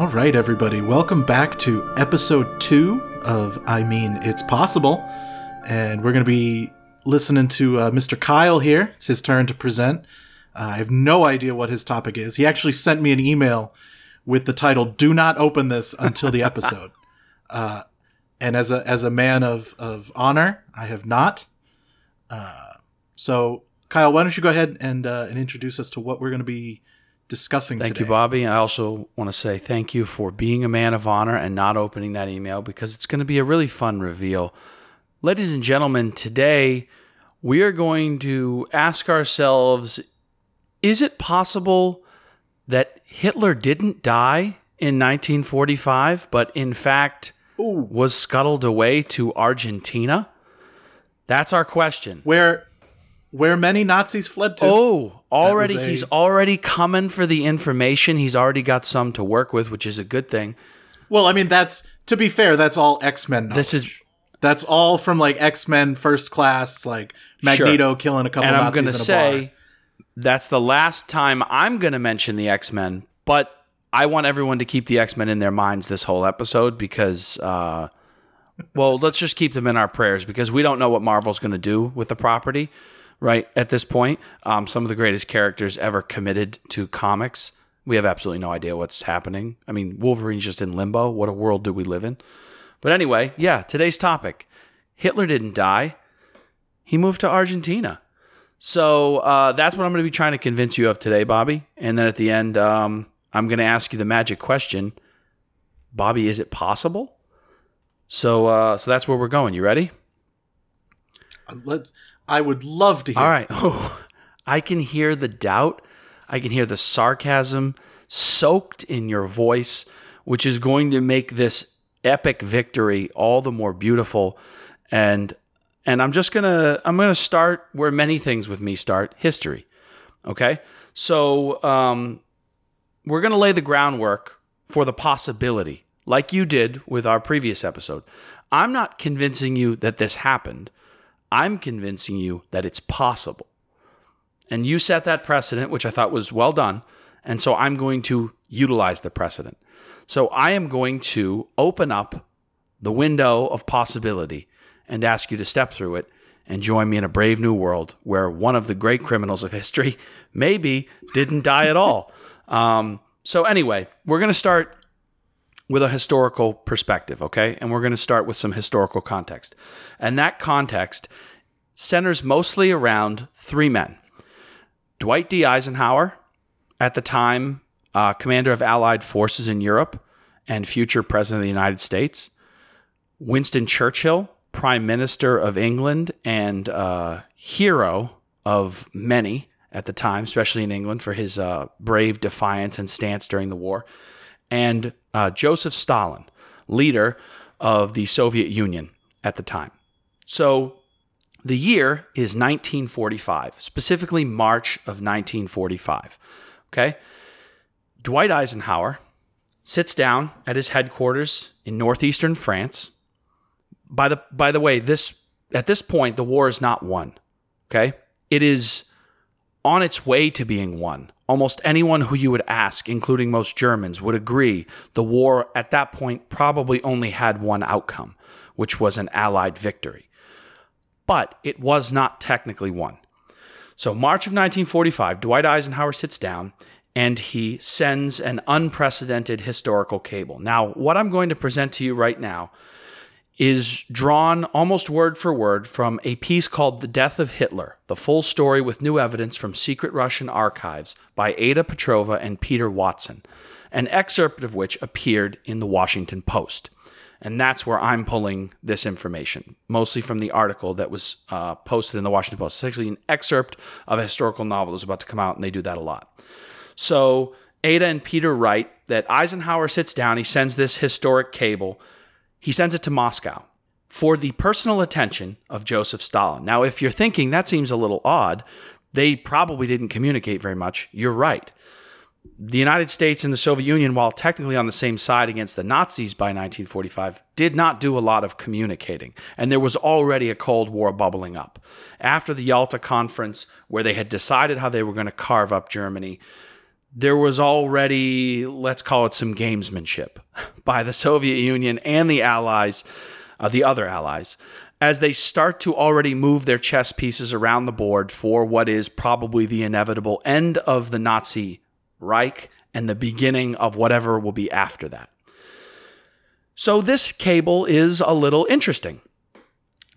All right, everybody, welcome back to episode two of I Mean It's Possible. And we're going to be listening to uh, Mr. Kyle here. It's his turn to present. Uh, I have no idea what his topic is. He actually sent me an email with the title "Do not open this until the episode." uh, and as a as a man of of honor, I have not. Uh, so, Kyle, why don't you go ahead and uh, and introduce us to what we're going to be discussing Thank today. you, Bobby. I also want to say thank you for being a man of honor and not opening that email because it's going to be a really fun reveal. Ladies and gentlemen, today we are going to ask ourselves is it possible that Hitler didn't die in 1945, but in fact Ooh. was scuttled away to Argentina? That's our question. Where where many Nazis fled to. Oh, already a- he's already coming for the information. He's already got some to work with, which is a good thing. Well, I mean, that's to be fair, that's all X Men. This is that's all from like X Men First Class, like Magneto killing a couple and I'm going to in a say that's the last time I'm going to mention the X Men, but I want everyone to keep the X Men in their minds this whole episode because, uh, well, let's just keep them in our prayers because we don't know what Marvel's going to do with the property, right? At this point, um, some of the greatest characters ever committed to comics. We have absolutely no idea what's happening. I mean, Wolverine's just in limbo. What a world do we live in? But anyway, yeah, today's topic Hitler didn't die, he moved to Argentina. So uh, that's what I'm going to be trying to convince you of today, Bobby. And then at the end, um, I'm going to ask you the magic question, Bobby. Is it possible? So, uh, so that's where we're going. You ready? Let's. I would love to hear. All right. Oh, I can hear the doubt. I can hear the sarcasm soaked in your voice, which is going to make this epic victory all the more beautiful. And and I'm just gonna I'm gonna start where many things with me start history. Okay, so um, we're gonna lay the groundwork for the possibility, like you did with our previous episode. I'm not convincing you that this happened. I'm convincing you that it's possible. And you set that precedent, which I thought was well done. And so I'm going to utilize the precedent. So I am going to open up the window of possibility and ask you to step through it and join me in a brave new world where one of the great criminals of history maybe didn't die at all. Um, so, anyway, we're going to start with a historical perspective, okay? And we're going to start with some historical context. And that context centers mostly around three men Dwight D. Eisenhower, at the time uh, commander of Allied forces in Europe and future president of the United States, Winston Churchill, prime minister of England and uh, hero of many at the time, especially in England, for his uh, brave defiance and stance during the war, and uh, Joseph Stalin, leader of the Soviet Union at the time. So the year is 1945, specifically March of 1945. Okay. Dwight Eisenhower sits down at his headquarters in northeastern France. By the by the way, this at this point the war is not won. Okay? It is on its way to being won. Almost anyone who you would ask, including most Germans, would agree the war at that point probably only had one outcome, which was an Allied victory. But it was not technically won. So, March of 1945, Dwight Eisenhower sits down and he sends an unprecedented historical cable. Now, what I'm going to present to you right now is drawn almost word for word from a piece called The Death of Hitler, the full story with new evidence from secret Russian archives by Ada Petrova and Peter Watson, an excerpt of which appeared in the Washington Post. And that's where I'm pulling this information, mostly from the article that was uh, posted in the Washington Post. It's actually an excerpt of a historical novel that's about to come out, and they do that a lot. So Ada and Peter write that Eisenhower sits down, he sends this historic cable, he sends it to Moscow for the personal attention of Joseph Stalin. Now, if you're thinking that seems a little odd, they probably didn't communicate very much. You're right. The United States and the Soviet Union, while technically on the same side against the Nazis by 1945, did not do a lot of communicating. And there was already a Cold War bubbling up. After the Yalta Conference, where they had decided how they were going to carve up Germany, there was already, let's call it some gamesmanship by the Soviet Union and the Allies, uh, the other Allies, as they start to already move their chess pieces around the board for what is probably the inevitable end of the Nazi Reich and the beginning of whatever will be after that. So, this cable is a little interesting.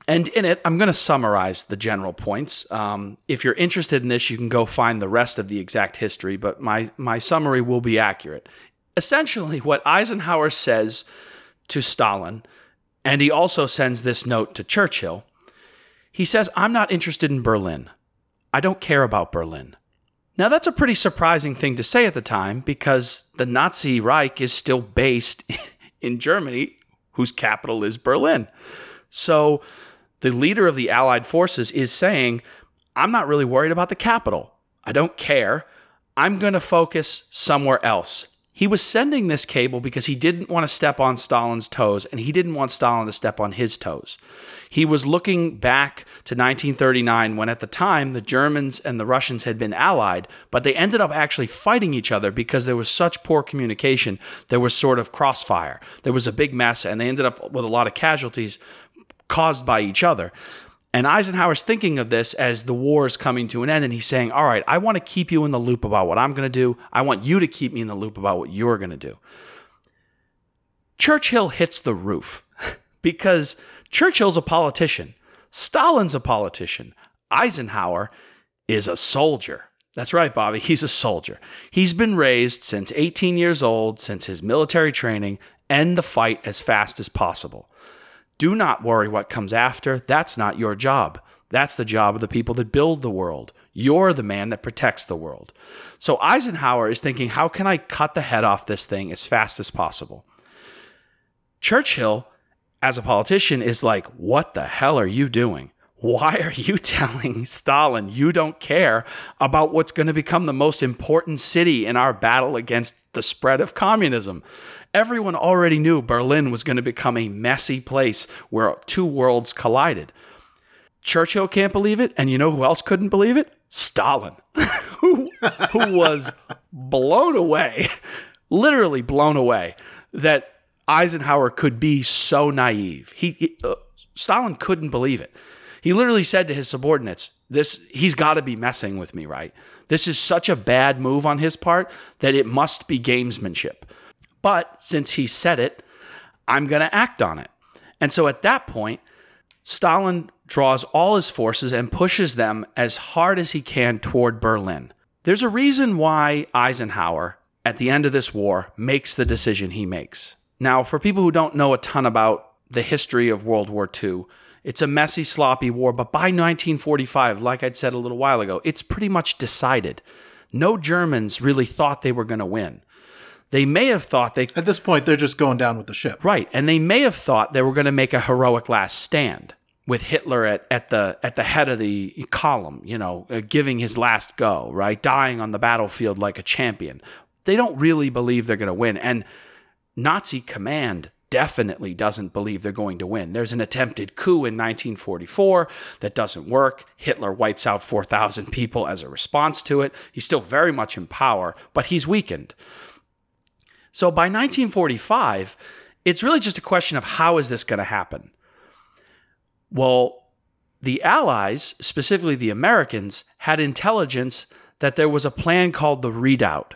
And in it, I'm going to summarize the general points. Um, if you're interested in this, you can go find the rest of the exact history, but my, my summary will be accurate. Essentially, what Eisenhower says to Stalin, and he also sends this note to Churchill, he says, I'm not interested in Berlin. I don't care about Berlin. Now, that's a pretty surprising thing to say at the time because the Nazi Reich is still based in Germany, whose capital is Berlin. So, the leader of the Allied forces is saying, I'm not really worried about the capital. I don't care. I'm going to focus somewhere else. He was sending this cable because he didn't want to step on Stalin's toes and he didn't want Stalin to step on his toes. He was looking back to 1939 when, at the time, the Germans and the Russians had been allied, but they ended up actually fighting each other because there was such poor communication. There was sort of crossfire. There was a big mess and they ended up with a lot of casualties caused by each other. And Eisenhower's thinking of this as the war is coming to an end, and he's saying, All right, I want to keep you in the loop about what I'm going to do. I want you to keep me in the loop about what you're going to do. Churchill hits the roof because Churchill's a politician, Stalin's a politician, Eisenhower is a soldier. That's right, Bobby. He's a soldier. He's been raised since 18 years old, since his military training, end the fight as fast as possible. Do not worry what comes after. That's not your job. That's the job of the people that build the world. You're the man that protects the world. So Eisenhower is thinking, how can I cut the head off this thing as fast as possible? Churchill, as a politician, is like, what the hell are you doing? Why are you telling Stalin you don't care about what's going to become the most important city in our battle against the spread of communism? Everyone already knew Berlin was going to become a messy place where two worlds collided. Churchill can't believe it, and you know who else couldn't believe it? Stalin, who, who was blown away, literally blown away, that Eisenhower could be so naive. He, he uh, Stalin couldn't believe it. He literally said to his subordinates, "This he's got to be messing with me, right? This is such a bad move on his part that it must be gamesmanship." But since he said it, I'm going to act on it. And so at that point, Stalin draws all his forces and pushes them as hard as he can toward Berlin. There's a reason why Eisenhower, at the end of this war, makes the decision he makes. Now, for people who don't know a ton about the history of World War II, it's a messy, sloppy war, but by 1945, like I'd said a little while ago, it's pretty much decided. No Germans really thought they were going to win. They may have thought they At this point, they're just going down with the ship. right, and they may have thought they were going to make a heroic last stand with Hitler at, at the at the head of the column, you know, uh, giving his last go, right, dying on the battlefield like a champion. They don't really believe they're going to win, and Nazi command definitely doesn't believe they're going to win. There's an attempted coup in 1944 that doesn't work. Hitler wipes out 4,000 people as a response to it. He's still very much in power, but he's weakened. So by 1945, it's really just a question of how is this going to happen? Well, the Allies, specifically the Americans, had intelligence that there was a plan called the Redoubt.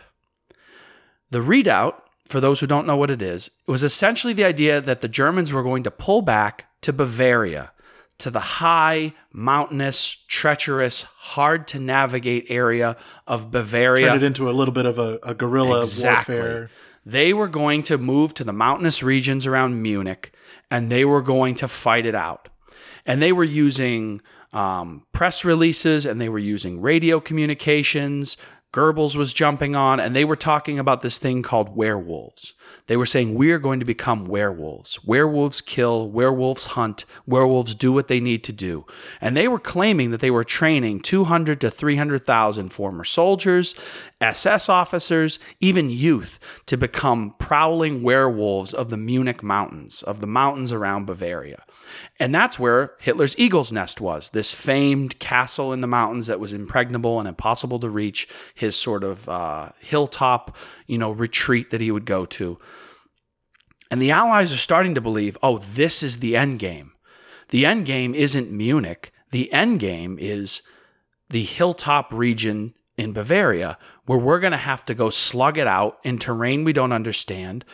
The Redoubt, for those who don't know what it is, it was essentially the idea that the Germans were going to pull back to Bavaria, to the high, mountainous, treacherous, hard to navigate area of Bavaria. Turn it into a little bit of a, a guerrilla Exactly. warfare. They were going to move to the mountainous regions around Munich and they were going to fight it out. And they were using um, press releases and they were using radio communications. Goebbels was jumping on and they were talking about this thing called werewolves. They were saying, We're going to become werewolves. Werewolves kill, werewolves hunt, werewolves do what they need to do. And they were claiming that they were training 200 to 300,000 former soldiers, SS officers, even youth to become prowling werewolves of the Munich mountains, of the mountains around Bavaria. And that's where Hitler's Eagle's Nest was, this famed castle in the mountains that was impregnable and impossible to reach. his sort of uh, hilltop, you know, retreat that he would go to. And the Allies are starting to believe, oh, this is the end game. The end game isn't Munich. The end game is the hilltop region in Bavaria, where we're going to have to go slug it out in terrain we don't understand.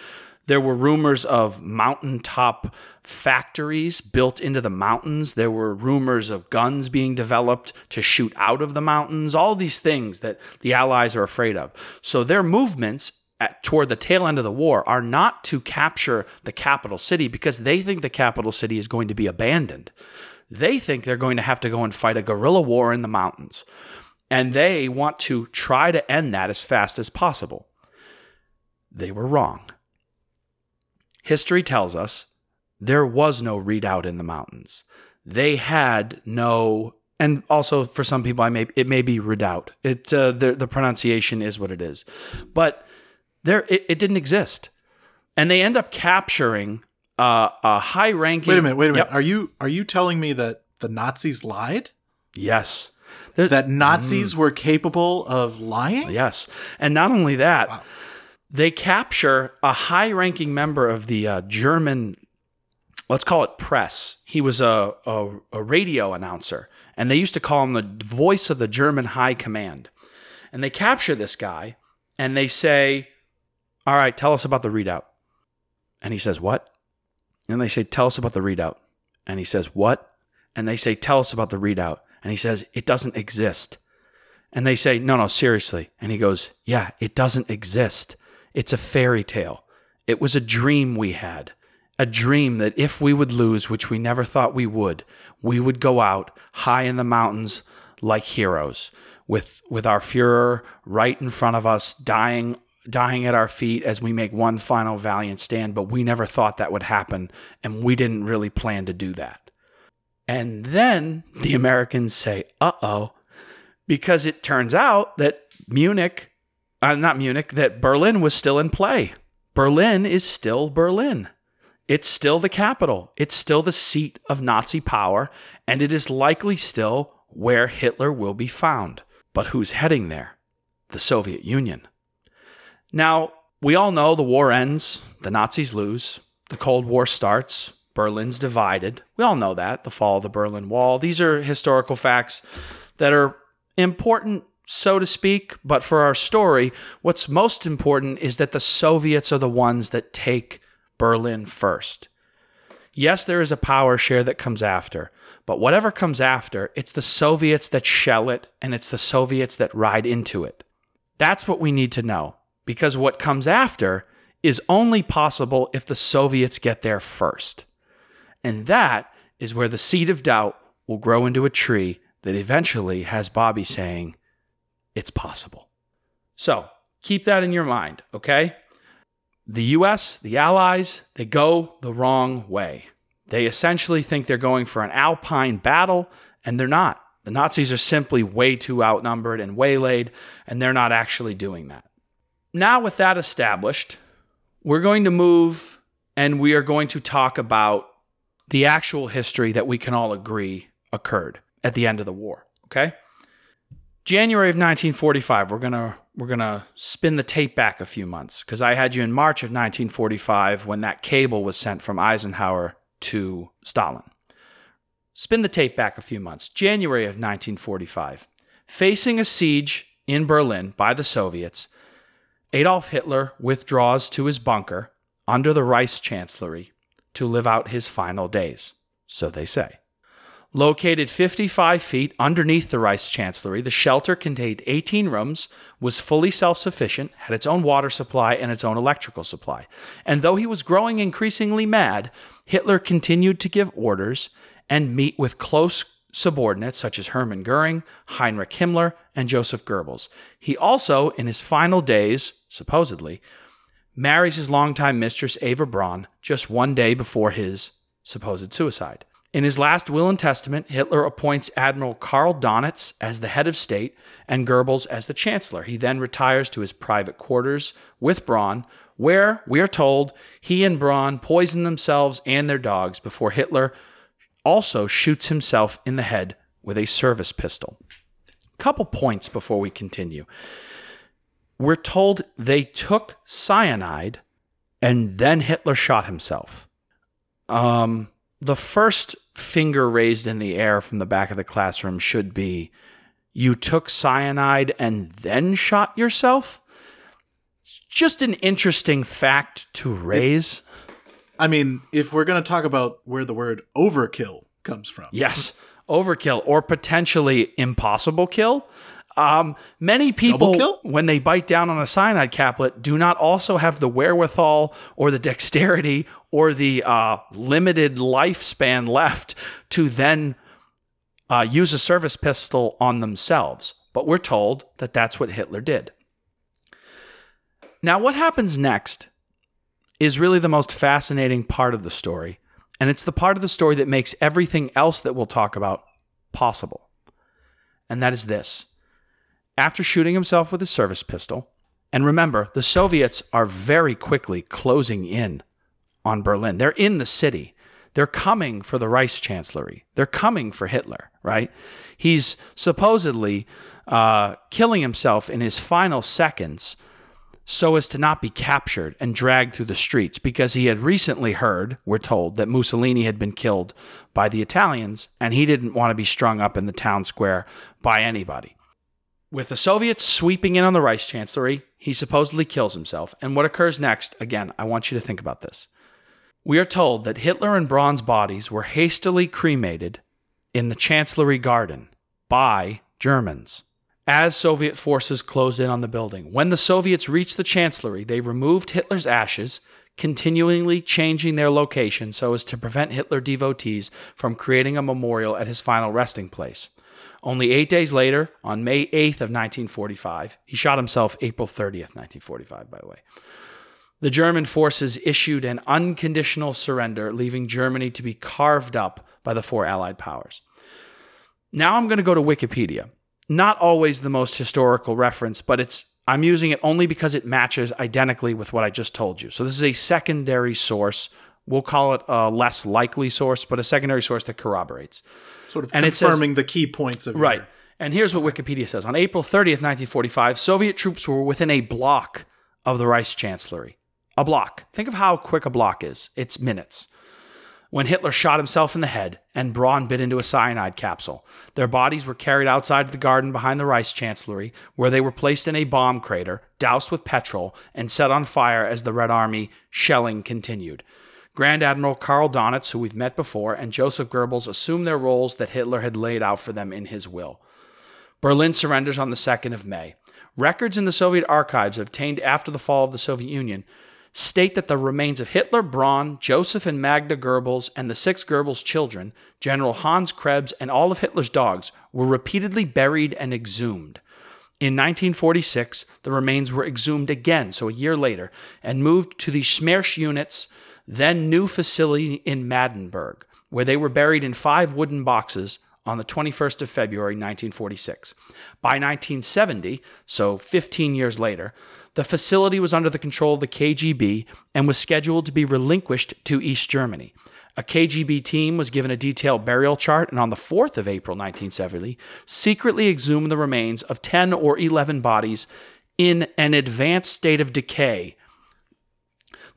There were rumors of mountaintop factories built into the mountains. There were rumors of guns being developed to shoot out of the mountains, all these things that the Allies are afraid of. So their movements at, toward the tail end of the war are not to capture the capital city because they think the capital city is going to be abandoned. They think they're going to have to go and fight a guerrilla war in the mountains. And they want to try to end that as fast as possible. They were wrong. History tells us there was no redoubt in the mountains. They had no, and also for some people, I may it may be redoubt. It uh, the the pronunciation is what it is, but there it, it didn't exist, and they end up capturing uh, a high ranking. Wait a minute. Wait a minute. Yep. Are you are you telling me that the Nazis lied? Yes. There, that Nazis mm. were capable of lying? Yes. And not only that, wow they capture a high ranking member of the uh, German, let's call it press. He was a, a, a, radio announcer, and they used to call him the voice of the German high command. And they capture this guy and they say, All right, tell us about the Redoubt. And he says, What? And they say, Tell us about the Redoubt. And he says, What? And they say, Tell us about the Redoubt. And he says, It doesn't exist. And they say, No, no, seriously. And he goes, Yeah, it doesn't exist. It's a fairy tale. It was a dream we had, a dream that if we would lose, which we never thought we would, we would go out high in the mountains like heroes, with with our Fuhrer right in front of us, dying dying at our feet as we make one final valiant stand. But we never thought that would happen, and we didn't really plan to do that. And then the Americans say, "Uh oh," because it turns out that Munich uh, not Munich, that Berlin was still in play. Berlin is still Berlin. It's still the capital. It's still the seat of Nazi power, and it is likely still where Hitler will be found. But who's heading there? The Soviet Union. Now, we all know the war ends, the Nazis lose, the Cold War starts, Berlin's divided. We all know that, the fall of the Berlin Wall. These are historical facts that are important so to speak. But for our story, what's most important is that the Soviets are the ones that take Berlin first. Yes, there is a power share that comes after, but whatever comes after, it's the Soviets that shell it and it's the Soviets that ride into it. That's what we need to know because what comes after is only possible if the Soviets get there first. And that is where the seed of doubt will grow into a tree that eventually has Bobby saying, it's possible. So keep that in your mind, okay? The US, the Allies, they go the wrong way. They essentially think they're going for an alpine battle, and they're not. The Nazis are simply way too outnumbered and waylaid, and they're not actually doing that. Now, with that established, we're going to move and we are going to talk about the actual history that we can all agree occurred at the end of the war. Okay? January of 1945, we're gonna we're gonna spin the tape back a few months because I had you in March of 1945 when that cable was sent from Eisenhower to Stalin. Spin the tape back a few months. January of 1945, facing a siege in Berlin by the Soviets, Adolf Hitler withdraws to his bunker under the Reich Chancellery to live out his final days. So they say. Located 55 feet underneath the Reich Chancellery, the shelter contained 18 rooms, was fully self sufficient, had its own water supply and its own electrical supply. And though he was growing increasingly mad, Hitler continued to give orders and meet with close subordinates such as Hermann Goering, Heinrich Himmler, and Joseph Goebbels. He also, in his final days, supposedly, marries his longtime mistress Eva Braun just one day before his supposed suicide. In his last will and testament, Hitler appoints Admiral Karl Donitz as the head of state and Goebbels as the chancellor. He then retires to his private quarters with Braun, where, we are told, he and Braun poison themselves and their dogs before Hitler also shoots himself in the head with a service pistol. Couple points before we continue. we're told they took cyanide and then Hitler shot himself. Um, the first finger raised in the air from the back of the classroom should be you took cyanide and then shot yourself? It's just an interesting fact to raise. I mean, if we're going to talk about where the word overkill comes from. Yes, overkill or potentially impossible kill. Um, many people, when they bite down on a cyanide caplet, do not also have the wherewithal or the dexterity or the uh, limited lifespan left to then uh, use a service pistol on themselves. But we're told that that's what Hitler did. Now, what happens next is really the most fascinating part of the story. And it's the part of the story that makes everything else that we'll talk about possible. And that is this. After shooting himself with his service pistol, and remember, the Soviets are very quickly closing in on Berlin. They're in the city. They're coming for the Reich Chancellery. They're coming for Hitler, right? He's supposedly uh, killing himself in his final seconds so as to not be captured and dragged through the streets because he had recently heard, we're told, that Mussolini had been killed by the Italians and he didn't want to be strung up in the town square by anybody. With the Soviets sweeping in on the Reich Chancellery, he supposedly kills himself. And what occurs next, again, I want you to think about this. We are told that Hitler and Braun's bodies were hastily cremated in the Chancellery Garden by Germans as Soviet forces closed in on the building. When the Soviets reached the Chancellery, they removed Hitler's ashes, continually changing their location so as to prevent Hitler devotees from creating a memorial at his final resting place. Only eight days later, on May 8th of 1945, he shot himself April 30th, 1945, by the way. The German forces issued an unconditional surrender, leaving Germany to be carved up by the four Allied powers. Now I'm going to go to Wikipedia not always the most historical reference, but it's I'm using it only because it matches identically with what I just told you. So this is a secondary source. We'll call it a less likely source, but a secondary source that corroborates. Sort of And it says- confirming the key points of your- Right. And here's what Wikipedia says. On April 30th, 1945, Soviet troops were within a block of the Reich Chancellery. A block. Think of how quick a block is. It's minutes. When Hitler shot himself in the head and Braun bit into a cyanide capsule, their bodies were carried outside the garden behind the Reich Chancellery, where they were placed in a bomb crater, doused with petrol, and set on fire as the Red Army shelling continued. Grand Admiral Karl Donitz, who we've met before, and Joseph Goebbels assumed their roles that Hitler had laid out for them in his will. Berlin surrenders on the 2nd of May. Records in the Soviet archives obtained after the fall of the Soviet Union state that the remains of Hitler, Braun, Joseph and Magda Goebbels, and the six Goebbels children, General Hans Krebs, and all of Hitler's dogs, were repeatedly buried and exhumed. In 1946, the remains were exhumed again, so a year later, and moved to the SMERSH units, then new facility in Magdeburg, where they were buried in five wooden boxes on the 21st of February 1946. By 1970, so 15 years later, the facility was under the control of the KGB and was scheduled to be relinquished to East Germany. A KGB team was given a detailed burial chart and on the 4th of April 1970 secretly exhumed the remains of 10 or 11 bodies in an advanced state of decay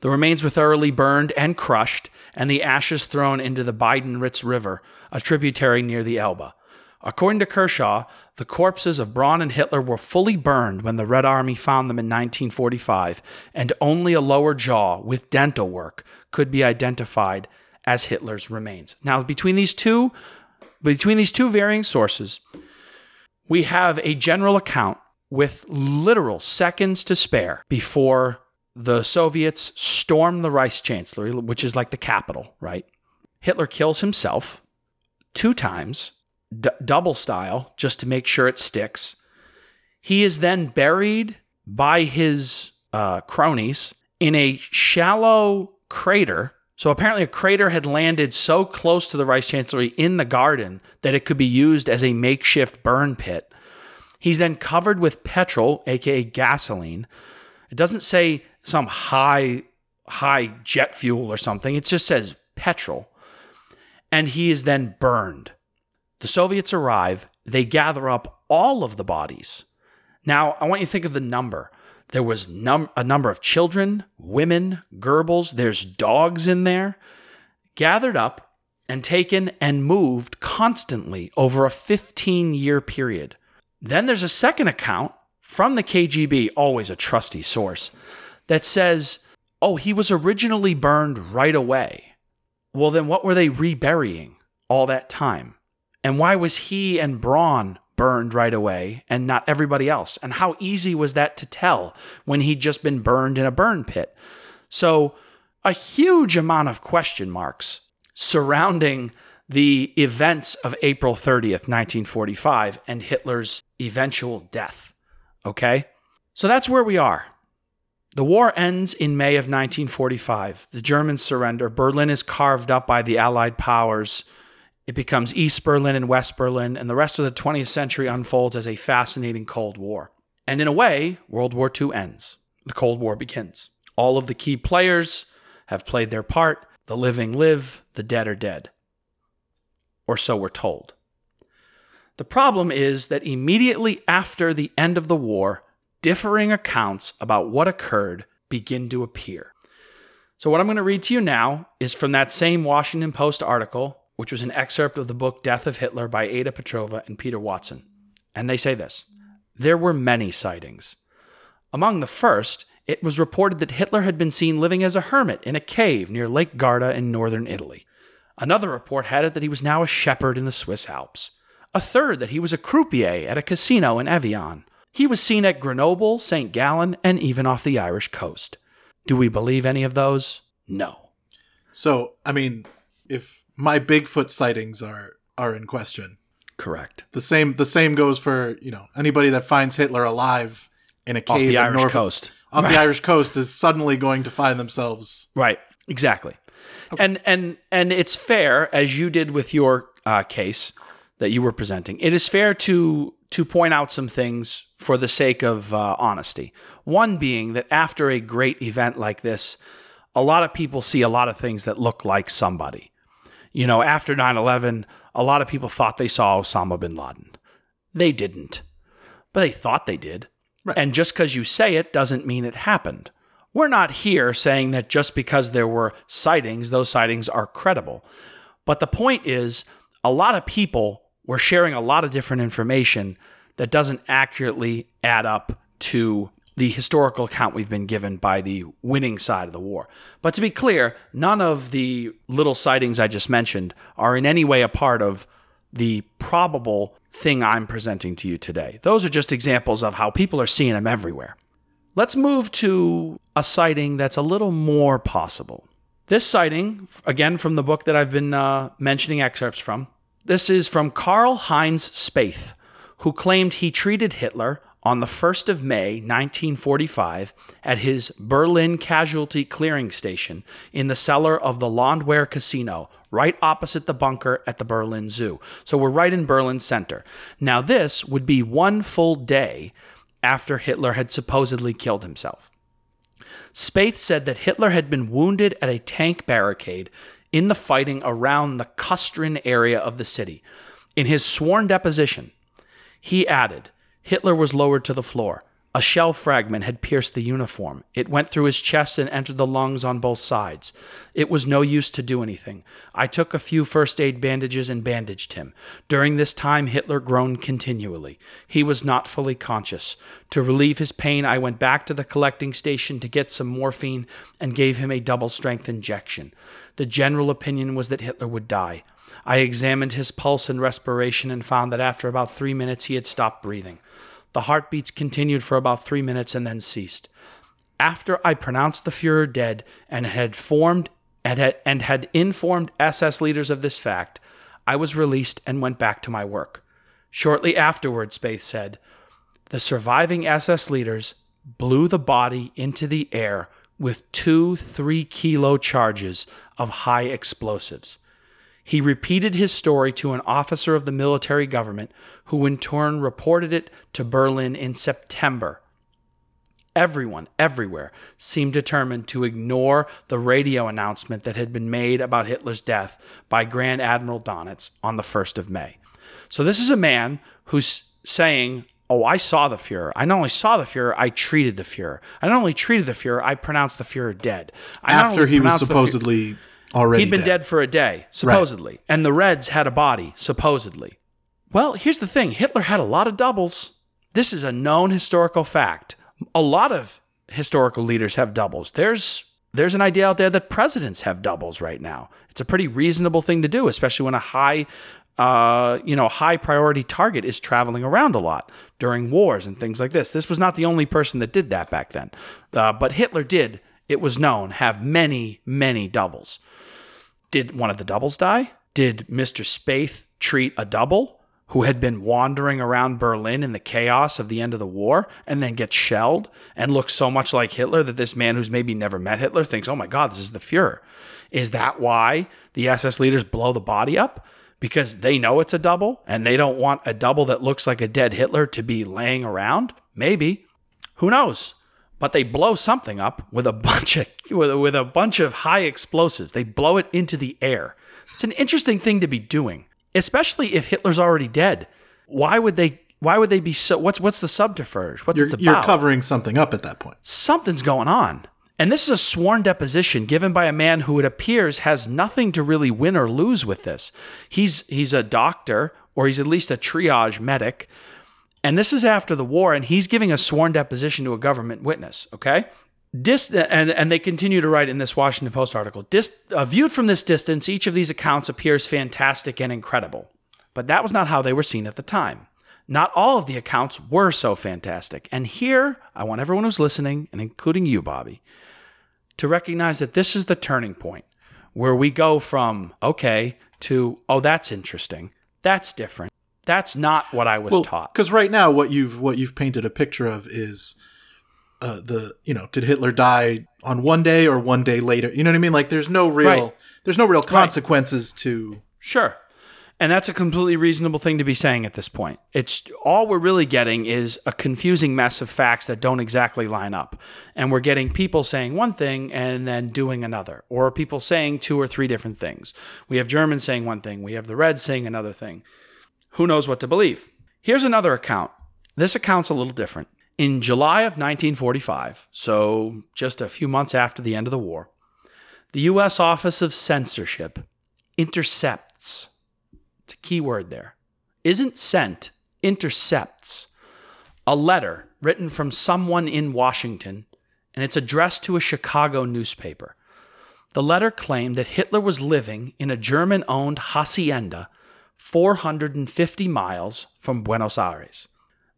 the remains were thoroughly burned and crushed, and the ashes thrown into the Biederitz River, a tributary near the Elbe. According to Kershaw, the corpses of Braun and Hitler were fully burned when the Red Army found them in 1945, and only a lower jaw with dental work could be identified as Hitler's remains. Now, between these two, between these two varying sources, we have a general account with literal seconds to spare before the Soviets storm the Reich Chancellery, which is like the capital, right? Hitler kills himself two times, d- double style, just to make sure it sticks. He is then buried by his uh, cronies in a shallow crater. So apparently, a crater had landed so close to the Reich Chancellery in the garden that it could be used as a makeshift burn pit. He's then covered with petrol, aka gasoline. It doesn't say some high high jet fuel or something. It just says petrol. And he is then burned. The Soviets arrive, they gather up all of the bodies. Now, I want you to think of the number. There was num- a number of children, women, Goebbels, there's dogs in there, gathered up and taken and moved constantly over a 15 year period. Then there's a second account from the KGB, always a trusty source, that says, oh, he was originally burned right away. Well, then what were they reburying all that time? And why was he and Braun burned right away and not everybody else? And how easy was that to tell when he'd just been burned in a burn pit? So, a huge amount of question marks surrounding the events of April 30th, 1945, and Hitler's eventual death. Okay? So that's where we are. The war ends in May of 1945. The Germans surrender. Berlin is carved up by the Allied powers. It becomes East Berlin and West Berlin, and the rest of the 20th century unfolds as a fascinating Cold War. And in a way, World War II ends. The Cold War begins. All of the key players have played their part. The living live, the dead are dead. Or so we're told. The problem is that immediately after the end of the war, differing accounts about what occurred begin to appear. So, what I'm going to read to you now is from that same Washington Post article, which was an excerpt of the book Death of Hitler by Ada Petrova and Peter Watson. And they say this There were many sightings. Among the first, it was reported that Hitler had been seen living as a hermit in a cave near Lake Garda in northern Italy. Another report had it that he was now a shepherd in the Swiss Alps. A third that he was a croupier at a casino in Evian. He was seen at Grenoble, St. Gallen, and even off the Irish coast. Do we believe any of those? No. So, I mean, if my Bigfoot sightings are are in question, Correct. the same the same goes for you know anybody that finds Hitler alive in a Off cave the in Irish Norfolk- coast. off the Irish coast is suddenly going to find themselves. Right. Exactly. And and and it's fair as you did with your uh, case that you were presenting. It is fair to to point out some things for the sake of uh, honesty. One being that after a great event like this, a lot of people see a lot of things that look like somebody. You know, after 9/11, a lot of people thought they saw Osama bin Laden. They didn't. But they thought they did. And just because you say it doesn't mean it happened. We're not here saying that just because there were sightings, those sightings are credible. But the point is, a lot of people were sharing a lot of different information that doesn't accurately add up to the historical account we've been given by the winning side of the war. But to be clear, none of the little sightings I just mentioned are in any way a part of the probable thing I'm presenting to you today. Those are just examples of how people are seeing them everywhere. Let's move to a sighting that's a little more possible. This sighting, again from the book that I've been uh, mentioning excerpts from, this is from Karl Heinz Spaeth, who claimed he treated Hitler on the 1st of May 1945 at his Berlin casualty clearing station in the cellar of the Landwehr Casino, right opposite the bunker at the Berlin Zoo. So we're right in Berlin center. Now, this would be one full day after Hitler had supposedly killed himself. Spaeth said that Hitler had been wounded at a tank barricade in the fighting around the Kustrin area of the city. In his sworn deposition, he added Hitler was lowered to the floor. A shell fragment had pierced the uniform. It went through his chest and entered the lungs on both sides. It was no use to do anything. I took a few first aid bandages and bandaged him. During this time, Hitler groaned continually. He was not fully conscious. To relieve his pain, I went back to the collecting station to get some morphine and gave him a double strength injection. The general opinion was that Hitler would die. I examined his pulse and respiration and found that after about three minutes he had stopped breathing. The heartbeats continued for about three minutes and then ceased. After I pronounced the Fuhrer dead and had formed and had, and had informed SS leaders of this fact, I was released and went back to my work. Shortly afterward, Spaeth said, the surviving SS leaders blew the body into the air with two three kilo charges of high explosives. He repeated his story to an officer of the military government, who in turn reported it to Berlin in September. Everyone, everywhere, seemed determined to ignore the radio announcement that had been made about Hitler's death by Grand Admiral Donitz on the 1st of May. So, this is a man who's saying, Oh, I saw the Fuhrer. I not only saw the Fuhrer, I treated the Fuhrer. I not only treated the Fuhrer, I pronounced the Fuhrer dead. I After he was supposedly already He'd been dead. for a day, supposedly. And the Reds had a body, supposedly. Well, here's the thing Hitler had a lot of doubles. This is a known historical fact. A lot of historical leaders have doubles. There's there's an idea out there that presidents have doubles right now. It's a pretty reasonable thing to do, especially when a high uh, you know, high priority target is traveling around a lot during wars and things like this. This was not the only person that did that back then, uh, but Hitler did. It was known have many, many doubles. Did one of the doubles die? Did Mr. Spaeth treat a double who had been wandering around Berlin in the chaos of the end of the war and then gets shelled and looks so much like Hitler that this man who's maybe never met Hitler thinks, oh my God, this is the Fuhrer? Is that why the SS leaders blow the body up? Because they know it's a double and they don't want a double that looks like a dead Hitler to be laying around? Maybe. Who knows? But they blow something up with a bunch of with, with a bunch of high explosives. They blow it into the air. It's an interesting thing to be doing, especially if Hitler's already dead. Why would they? Why would they be so? What's what's the subterfuge? What's You're, you're covering something up at that point. Something's going on. And this is a sworn deposition given by a man who it appears has nothing to really win or lose with this. He's he's a doctor or he's at least a triage medic. And this is after the war, and he's giving a sworn deposition to a government witness. Okay. Dis- and, and they continue to write in this Washington Post article Dis- uh, viewed from this distance, each of these accounts appears fantastic and incredible. But that was not how they were seen at the time. Not all of the accounts were so fantastic. And here, I want everyone who's listening, and including you, Bobby, to recognize that this is the turning point where we go from, okay, to, oh, that's interesting. That's different. That's not what I was taught. Because right now, what you've what you've painted a picture of is uh, the you know did Hitler die on one day or one day later? You know what I mean? Like there's no real Right. there's no real consequences to Sure. And that's a completely reasonable thing to be saying at this point. It's all we're really getting is a confusing mess of facts that don't exactly line up. And we're getting people saying one thing and then doing another, or people saying two or three different things. We have Germans saying one thing, we have the Reds saying another thing. Who knows what to believe? Here's another account. This account's a little different. In July of 1945, so just a few months after the end of the war, the U.S. Office of Censorship intercepts. It's a key word there. Isn't sent, intercepts a letter written from someone in Washington, and it's addressed to a Chicago newspaper. The letter claimed that Hitler was living in a German owned hacienda 450 miles from Buenos Aires.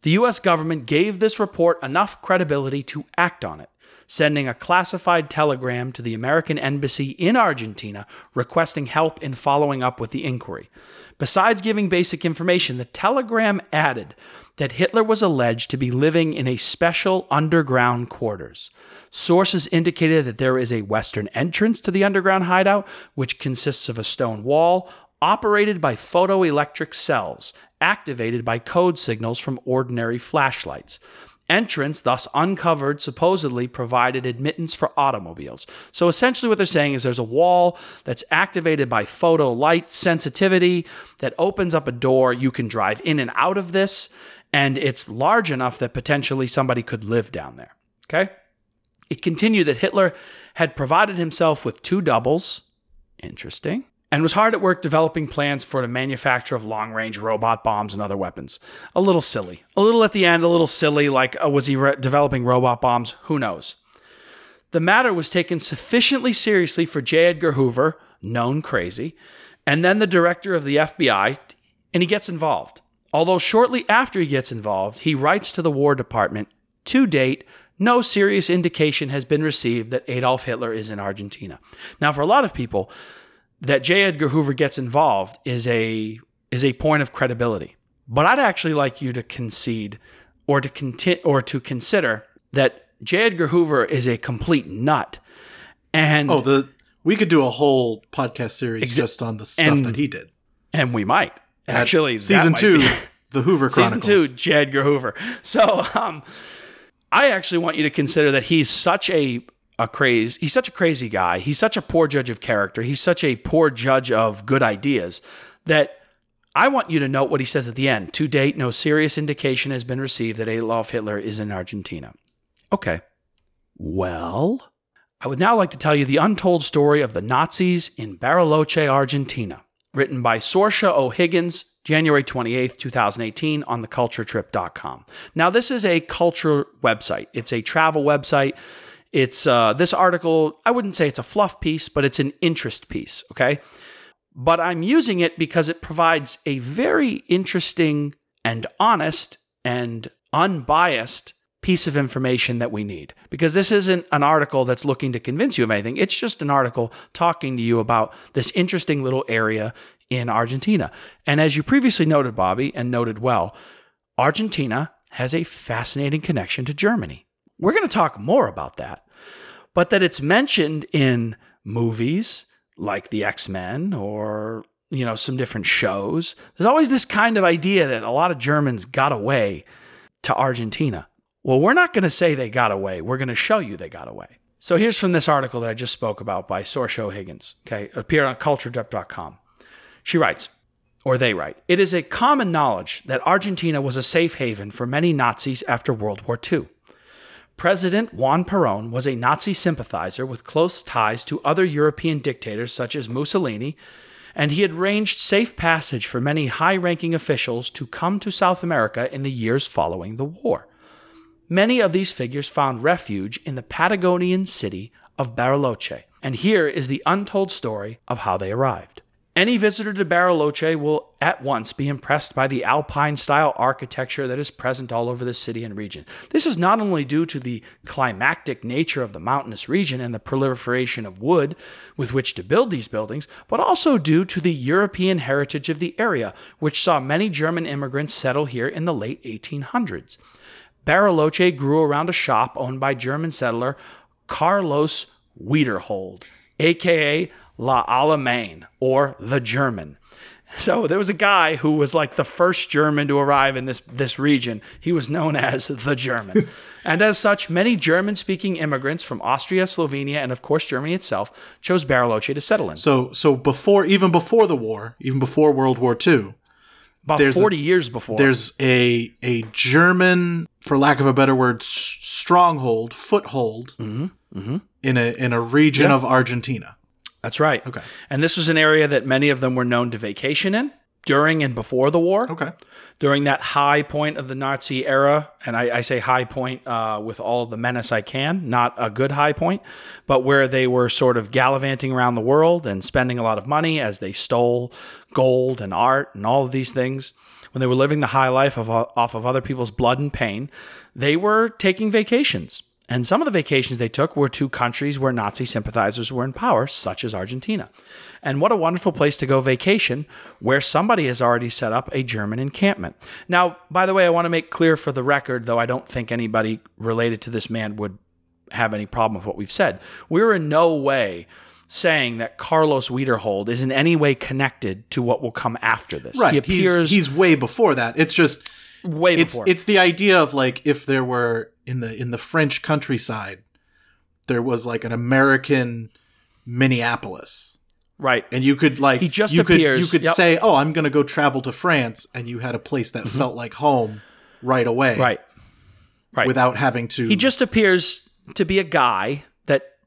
The US government gave this report enough credibility to act on it, sending a classified telegram to the American embassy in Argentina requesting help in following up with the inquiry. Besides giving basic information, the telegram added that Hitler was alleged to be living in a special underground quarters. Sources indicated that there is a western entrance to the underground hideout, which consists of a stone wall operated by photoelectric cells activated by code signals from ordinary flashlights. Entrance, thus uncovered, supposedly provided admittance for automobiles. So essentially, what they're saying is there's a wall that's activated by photo light sensitivity that opens up a door. You can drive in and out of this, and it's large enough that potentially somebody could live down there. Okay? It continued that Hitler had provided himself with two doubles. Interesting. And was hard at work developing plans for the manufacture of long range robot bombs and other weapons. A little silly. A little at the end, a little silly, like uh, was he re- developing robot bombs? Who knows? The matter was taken sufficiently seriously for J. Edgar Hoover, known crazy, and then the director of the FBI, and he gets involved. Although shortly after he gets involved, he writes to the War Department To date, no serious indication has been received that Adolf Hitler is in Argentina. Now, for a lot of people, that J. Edgar Hoover gets involved is a is a point of credibility. But I'd actually like you to concede or to conti- or to consider that J. Edgar Hoover is a complete nut. And oh the we could do a whole podcast series Exa- just on the stuff and that he did. and we might. Actually, that season might two, be- the Hoover season two, J. Edgar Hoover. So, um, I actually want you to consider that he's such a a craze. He's such a crazy guy. He's such a poor judge of character. He's such a poor judge of good ideas that I want you to note what he says at the end. To date, no serious indication has been received that Adolf Hitler is in Argentina. Okay. Well, I would now like to tell you the untold story of the Nazis in Bariloche, Argentina, written by Sorcha O'Higgins, January 28th, 2018, on theculturetrip.com. Now, this is a culture website, it's a travel website. It's uh, this article, I wouldn't say it's a fluff piece, but it's an interest piece, okay? But I'm using it because it provides a very interesting and honest and unbiased piece of information that we need. Because this isn't an article that's looking to convince you of anything, it's just an article talking to you about this interesting little area in Argentina. And as you previously noted, Bobby, and noted well, Argentina has a fascinating connection to Germany. We're going to talk more about that, but that it's mentioned in movies like the X Men or you know some different shows. There's always this kind of idea that a lot of Germans got away to Argentina. Well, we're not going to say they got away. We're going to show you they got away. So here's from this article that I just spoke about by Sorcha Higgins. Okay, appeared on culturetrip.com. She writes, or they write, it is a common knowledge that Argentina was a safe haven for many Nazis after World War II. President Juan Perón was a Nazi sympathizer with close ties to other European dictators such as Mussolini, and he had arranged safe passage for many high ranking officials to come to South America in the years following the war. Many of these figures found refuge in the Patagonian city of Bariloche, and here is the untold story of how they arrived. Any visitor to Bariloche will at once be impressed by the alpine style architecture that is present all over the city and region. This is not only due to the climactic nature of the mountainous region and the proliferation of wood with which to build these buildings, but also due to the European heritage of the area, which saw many German immigrants settle here in the late 1800s. Bariloche grew around a shop owned by German settler Carlos Wiederhold, aka La Allemagne, or the German. So there was a guy who was like the first German to arrive in this, this region. He was known as the German. and as such, many German speaking immigrants from Austria, Slovenia, and of course Germany itself chose Bariloche to settle in. So so before even before the war, even before World War II, About there's a- 40 years before. there's a a German, for lack of a better word, stronghold, foothold mm-hmm. Mm-hmm. in a in a region of Argentina. That's right. Okay. And this was an area that many of them were known to vacation in during and before the war. Okay. during that high point of the Nazi era, and I, I say high point uh, with all the menace I can, not a good high point, but where they were sort of gallivanting around the world and spending a lot of money as they stole gold and art and all of these things. When they were living the high life of, off of other people's blood and pain, they were taking vacations. And some of the vacations they took were to countries where Nazi sympathizers were in power, such as Argentina. And what a wonderful place to go vacation where somebody has already set up a German encampment. Now, by the way, I want to make clear for the record, though I don't think anybody related to this man would have any problem with what we've said. We're in no way saying that Carlos Wiederhold is in any way connected to what will come after this. Right. He appears he's, he's way before that. It's just way it's before. it's the idea of like if there were in the in the French countryside, there was like an American Minneapolis. right. And you could like He just you could appears. you could Yep. say, "Oh, I'm going to go travel to France," and you had a place that mm-hmm. felt like home right away, Right. Right. Without having to. He just appears to be a guy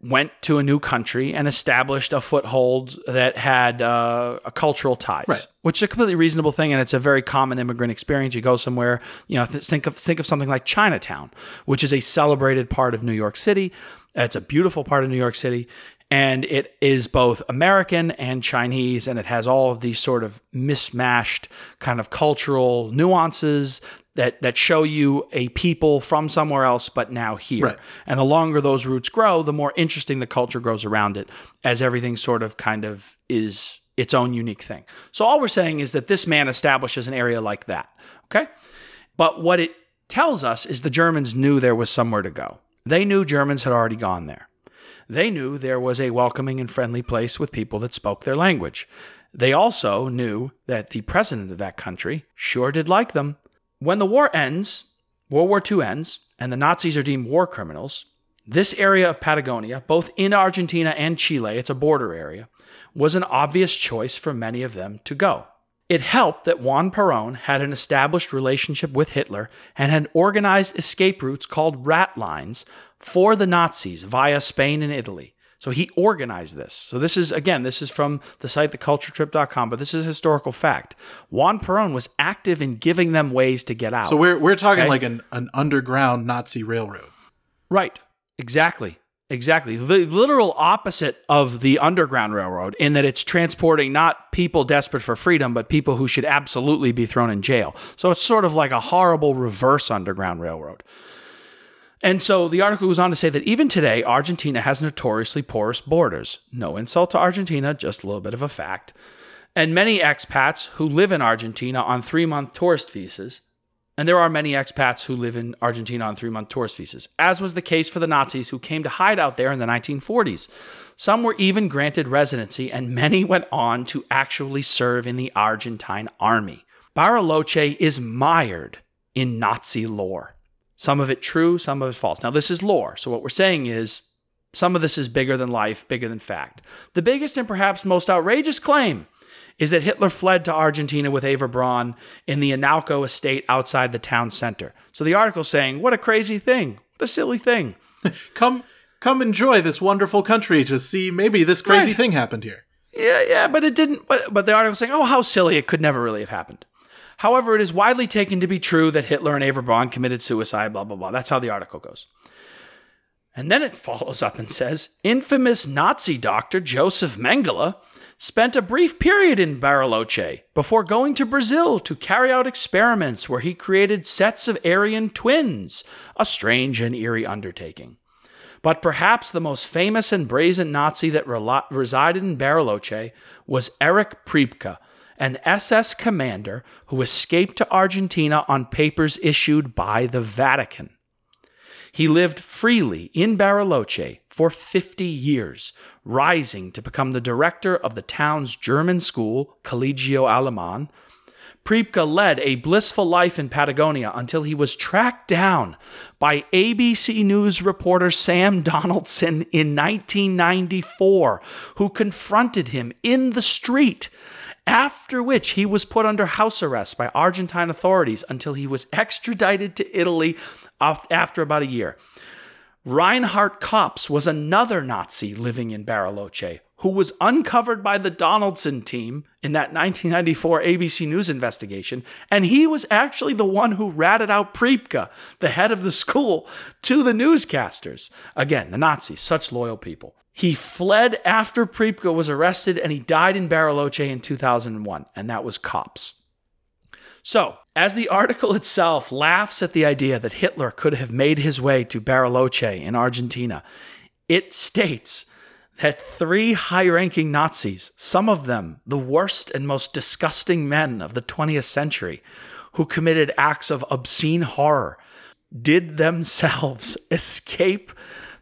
went to a new country and established a foothold that had uh, a cultural ties, Right. which is a completely reasonable thing, and it's a very common immigrant experience. You go somewhere, you know, th- think of think of something like Chinatown, which is a celebrated part of New York City. It's a beautiful part of New York City. And it is both American and Chinese, and it has all of these sort of mismatched kind of cultural nuances that that show you a people from somewhere else, but now here. Right. And the longer those roots grow, the more interesting the culture grows around it, as everything sort of kind of is its own unique thing. So all we're saying is that this man establishes an area like that. Okay. But what it tells us is the Germans knew there was somewhere to go. They knew Germans had already gone there. They knew there was a welcoming and friendly place with people that spoke their language. They also knew that the president of that country sure did like them. When the war ends, World War II ends, and the Nazis are deemed war criminals, this area of Patagonia, both in Argentina and Chile, it's a border area, was an obvious choice for many of them to go. It helped that Juan Perón had an established relationship with Hitler and had organized escape routes called rat lines for the Nazis via Spain and Italy. So he organized this. So this is again, this is from the site theculturetrip.com, but this is a historical fact. Juan Perón was active in giving them ways to get out. So we're we're talking Okay. like an, an underground Nazi railroad. Right. Exactly. Exactly. The literal opposite of the Underground Railroad in that it's transporting not people desperate for freedom, but people who should absolutely be thrown in jail. So it's sort of like a horrible reverse Underground Railroad. And so the article goes on to say that even today, Argentina has notoriously porous borders. No insult to Argentina, just a little bit of a fact. And many expats who live in Argentina on three month tourist visas and there are many expats who live in Argentina on three month tourist visas, as was the case for the Nazis who came to hide out there in the 1940s. Some were even granted residency, and many went on to actually serve in the Argentine army. Bariloche is mired in Nazi lore. Some of it true, some of it false. Now, this is lore, so what we're saying is some of this is bigger than life, bigger than fact. The biggest and perhaps most outrageous claim is that Hitler fled to Argentina with Eva Braun in the Inalco estate outside the town center. So the article's saying, what a crazy thing. What a silly thing. Come come enjoy this wonderful country to see maybe this crazy Right. thing happened here. Yeah, yeah, but it didn't. But, but the article's saying, oh, how silly. It could never really have happened. However, it is widely taken to be true that Hitler and Eva Braun committed suicide, blah, blah, blah. That's how the article goes. And then it follows up and says infamous Nazi doctor Joseph Mengele spent a brief period in Bariloche before going to Brazil to carry out experiments where he created sets of Aryan twins, a strange and eerie undertaking. But perhaps the most famous and brazen Nazi that relo- resided in Bariloche was Erich Priebke, an SS commander who escaped to Argentina on papers issued by the Vatican. He lived freely in Bariloche for 50 years, rising to become the director of the town's German school, Colegio Aleman. Priebke led a blissful life in Patagonia until he was tracked down by ABC News reporter Sam Donaldson in 1994, who confronted him in the street. After which he was put under house arrest by Argentine authorities until he was extradited to Italy after about a year. Reinhard Kops was another Nazi living in Bariloche who was uncovered by the Donaldson team in that 1994 ABC News investigation, and he was actually the one who ratted out Priebke, the head of the school, to the newscasters. Again, the Nazis, such loyal people. He fled after Priebke was arrested, and he died in Bariloche in 2001, and that was Kops. So, as the article itself laughs at the idea that Hitler could have made his way to Bariloche in Argentina, it states that three high ranking Nazis, some of them the worst and most disgusting men of the 20th century, who committed acts of obscene horror, did themselves escape,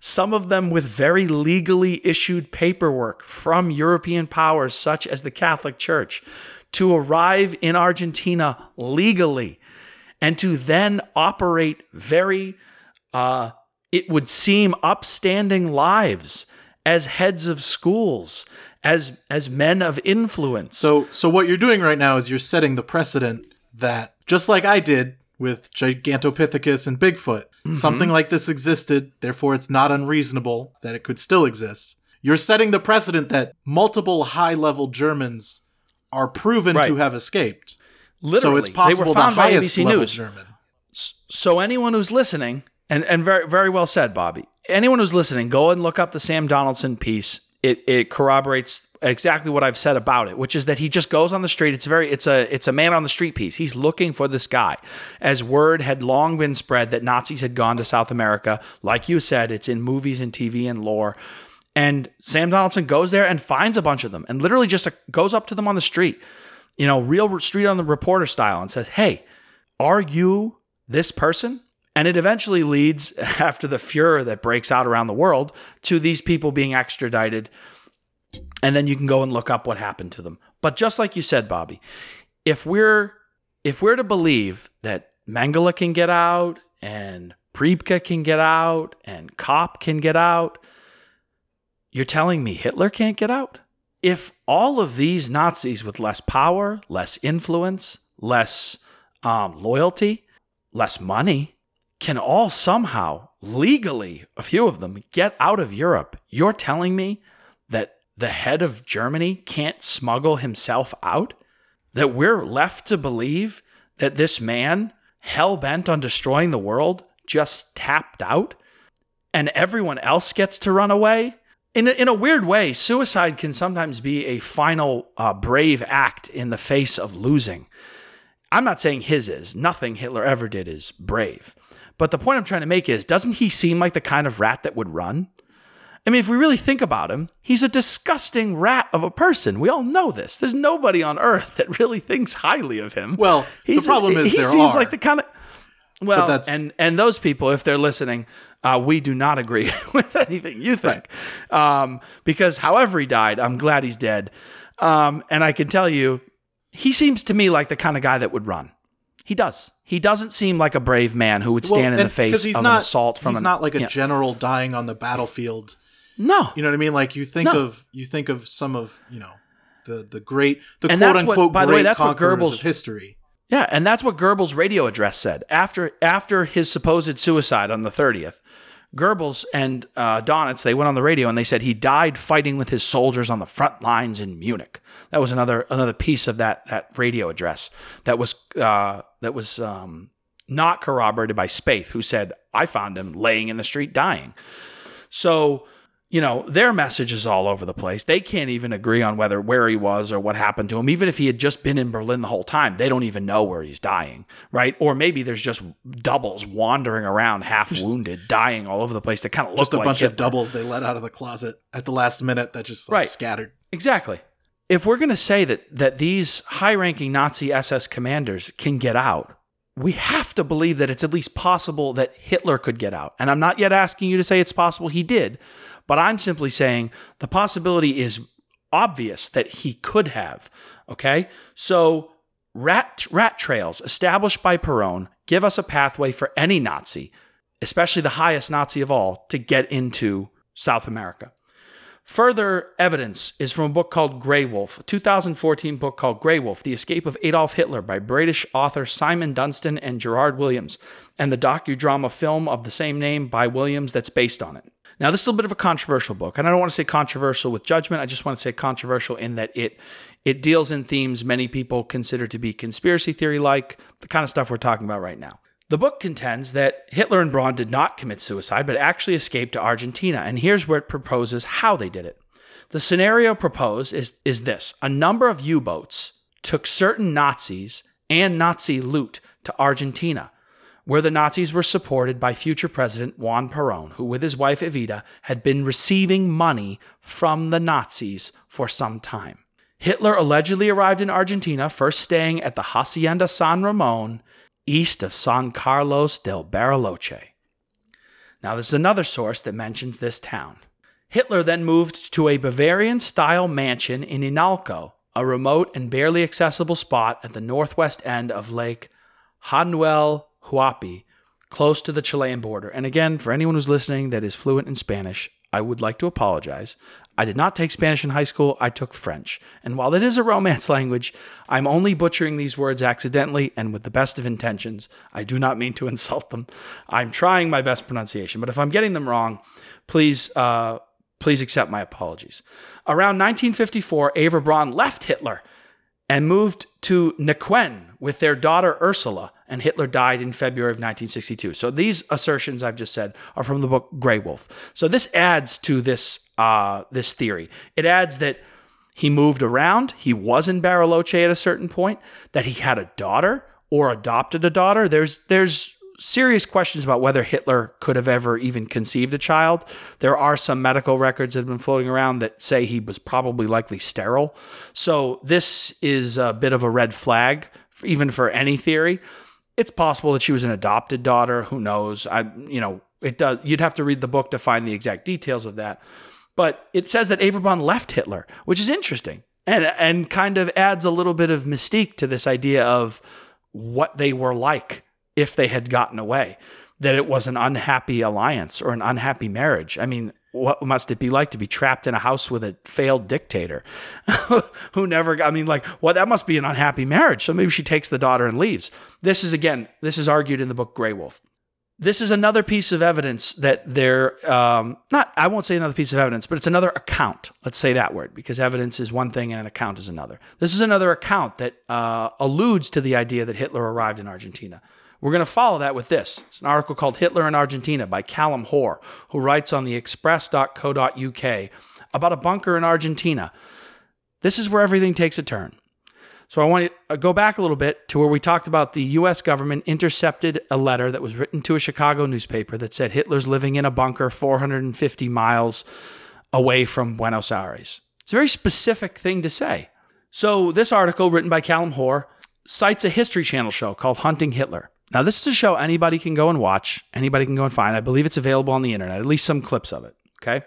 some of them with very legally issued paperwork from European powers such as the Catholic Church, to arrive in Argentina legally and to then operate very, uh, it would seem, upstanding lives as heads of schools, as as men of influence. So so what you're doing right now is you're setting the precedent that just like I did with Gigantopithecus and Bigfoot, mm-hmm. something like this existed, therefore it's not unreasonable that it could still exist. You're setting the precedent that multiple high-level Germans are proven Right. to have escaped. Literally, so it's possible they were the found by highest ABC level News. German. So anyone who's listening, and, and very very well said, Bobby. Anyone who's listening, go and look up the Sam Donaldson piece. It it corroborates exactly what I've said about it, which is that he just goes on the street. It's very it's a it's a man on the street piece. He's looking for this guy. As word had long been spread that Nazis had gone to South America, like you said, it's in movies and TV and lore. And Sam Donaldson goes there and finds a bunch of them and literally just uh, goes up to them on the street, you know, real street on the reporter style and says, Hey, are you this person? And it eventually leads, after the furor that breaks out around the world, to these people being extradited. And then you can go and look up what happened to them. But just like you said, Bobby, if we're if we're to believe that Mengele can get out and Priebke can get out and Kopp can get out, you're telling me Hitler can't get out? if all of these Nazis with less power, less influence, less um, loyalty, less money, can all somehow legally, a few of them, get out of Europe, you're telling me that the head of Germany can't smuggle himself out? That we're left to believe that this man, hell bent on destroying the world, just tapped out? And everyone else gets to run away? In a, in a weird way, suicide can sometimes be a final uh, brave act in the face of losing. I'm not saying his is. Nothing Hitler ever did is brave. But the point I'm trying to make is doesn't he seem like the kind of rat that would run? I mean, if we really think about him, he's a disgusting rat of a person. We all know this. There's nobody on earth that really thinks highly of him. Well, he's the problem a, is he there seems are. like the kind of well, that's- and and those people, if they're listening, uh, we do not agree with anything you think, um, because however he died, I'm glad he's dead, um, and I can tell you, he seems to me like the kind of guy that would run. He does. He doesn't seem like a brave man who would stand in the face of not, an assault from He's an, not like a yeah. general dying on the battlefield. no. You know what I mean? Like you think No. of you think of some of you know the the great the And quote that's what- unquote by the way, that's what Goebbels- history. Yeah, and that's what Goebbels' radio address said after after his supposed suicide on the 30th. Goebbels and uh, Donitz they went on the radio and they said he died fighting with his soldiers on the front lines in Munich. That was another another piece of that that radio address that was uh, that was um, not corroborated by Spaeth, who said I found him laying in the street dying. So, you know, their message is all over the place. They can't even agree on whether where he was or what happened to him. Even if he had just been in Berlin the whole time, they don't even know where he's dying, right? Or maybe there's just doubles wandering around, half wounded, dying all over the place that kind of look Just a like bunch of doubles they let out of the closet at the last minute that just like Right. scattered. Exactly. If we're going to say that that these high-ranking Nazi SS commanders can get out, we have to believe that it's at least possible that Hitler could get out. And I'm not yet asking you to say it's possible he did, but I'm simply saying the possibility is obvious that he could have. Okay? So rat rat trails established by Perón give us a pathway for any Nazi, especially the highest Nazi of all, to get into South America. Further evidence is from a book called Grey Wolf, a 2014 book called Grey Wolf The Escape of Adolf Hitler by British author Simon Dunstan and Gerard Williams, and the docudrama film of the same name by Williams that's based on it. Now, this is a bit of a controversial book, and I don't want to say controversial with judgment. I just want to say controversial in that it it deals in themes many people consider to be conspiracy theory like, the kind of stuff we're talking about right now. The book contends that Hitler and Braun did not commit suicide, but actually escaped to Argentina. And here's where it proposes how they did it. The scenario proposed is, is this a number of U boats took certain Nazis and Nazi loot to Argentina, where the Nazis were supported by future President Juan Perón, who, with his wife Evita, had been receiving money from the Nazis for some time. Hitler allegedly arrived in Argentina, first staying at the Hacienda San Ramon, east of San Carlos del Bariloche. Now, this is another source that mentions this town. Hitler then moved to a Bavarian style mansion in Inalco, a remote and barely accessible spot at the northwest end of Lake Hanuel Huapi, close to the Chilean border. And again, for anyone who's listening that is fluent in Spanish, I would like to apologize. I did not take Spanish in high school, I took French. And while it is a Romance language, I'm only butchering these words accidentally and with the best of intentions. I do not mean to insult them. I'm trying my best pronunciation, but if I'm getting them wrong, please uh, please accept my apologies. Around 1954, Eva Braun left Hitler and moved to Neuquén with their daughter Ursula, and Hitler died in February of 1962. So these assertions I've just said are from the book Grey Wolf. So this adds to this uh, this theory. It adds that he moved around, he was in Bariloche at a certain point, that he had a daughter or adopted a daughter. There's there's serious questions about whether Hitler could have ever even conceived a child. There are some medical records that have been floating around that say he was probably likely sterile. So this is a bit of a red flag, even for any theory. It's possible that she was an adopted daughter. Who knows? I, you know, it does. You'd have to read the book to find the exact details of that. But it says that Ava Braun left Hitler, which is interesting and and kind of adds a little bit of mystique to this idea of what they were like if they had gotten away. That it was an unhappy alliance or an unhappy marriage. I mean, what must it be like to be trapped in a house with a failed dictator who never I mean, like, well, that must be an unhappy marriage. So maybe she takes the daughter and leaves. This is, again, this is argued in the book Grey Wolf. This is another piece of evidence that they're um, not, I won't say another piece of evidence, but it's another account. Let's say that word because evidence is one thing and an account is another. This is another account that uh, alludes to the idea that Hitler arrived in Argentina. We're going to follow that with this. It's an article called Hitler in Argentina by Callum Hoare, who writes on the express.co.uk about a bunker in Argentina. This is where everything takes a turn. So I want to uh, go back a little bit to where we talked about the US government intercepted a letter that was written to a Chicago newspaper that said Hitler's living in a bunker 450 miles away from Buenos Aires. It's a very specific thing to say. So this article written by Callum Hoare cites a History Channel show called Hunting Hitler. Now this is a show anybody can go and watch, anybody can go and find. I believe it's available on the internet, at least some clips of it, okay?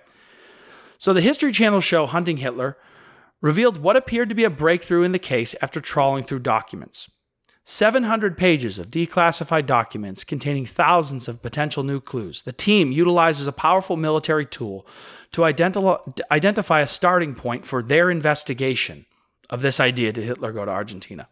So the History Channel show Hunting Hitler revealed what appeared to be a breakthrough in the case after trawling through documents. 700 pages of declassified documents containing thousands of potential new clues. The team utilizes a powerful military tool to identi- identify a starting point for their investigation of this idea did Hitler go to Argentina.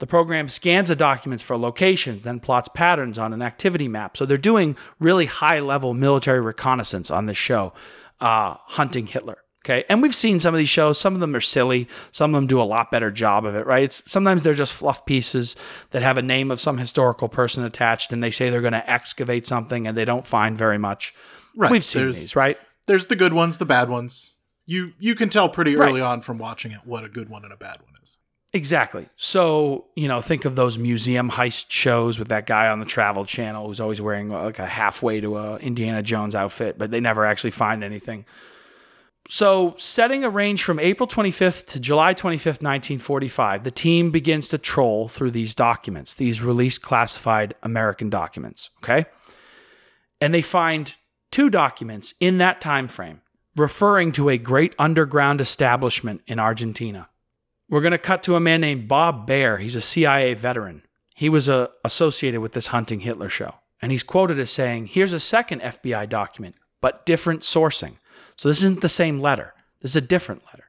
The program scans the documents for locations, then plots patterns on an activity map. So they're doing really high level military reconnaissance on this show, uh, hunting Hitler. Okay. And we've seen some of these shows. Some of them are silly. Some of them do a lot better job of it, right? It's, sometimes they're just fluff pieces that have a name of some historical person attached and they say they're going to excavate something and they don't find very much. Right. We've seen There's- these, right? There's the good ones, the bad ones. You you can tell pretty early Right. on from watching it what a good one and a bad one. Exactly. So, you know, think of those museum heist shows with that guy on the Travel Channel who's always wearing like a halfway to a Indiana Jones outfit, but they never actually find anything. So, setting a range from April 25th to July 25th, 1945, the team begins to troll through these documents, these released classified American documents, okay? And they find two documents in that time frame referring to a great underground establishment in Argentina. We're going to cut to a man named Bob Baer. He's a CIA veteran. He was uh, associated with this Hunting Hitler show. And he's quoted as saying, Here's a second FBI document, but different sourcing. So this isn't the same letter. This is a different letter.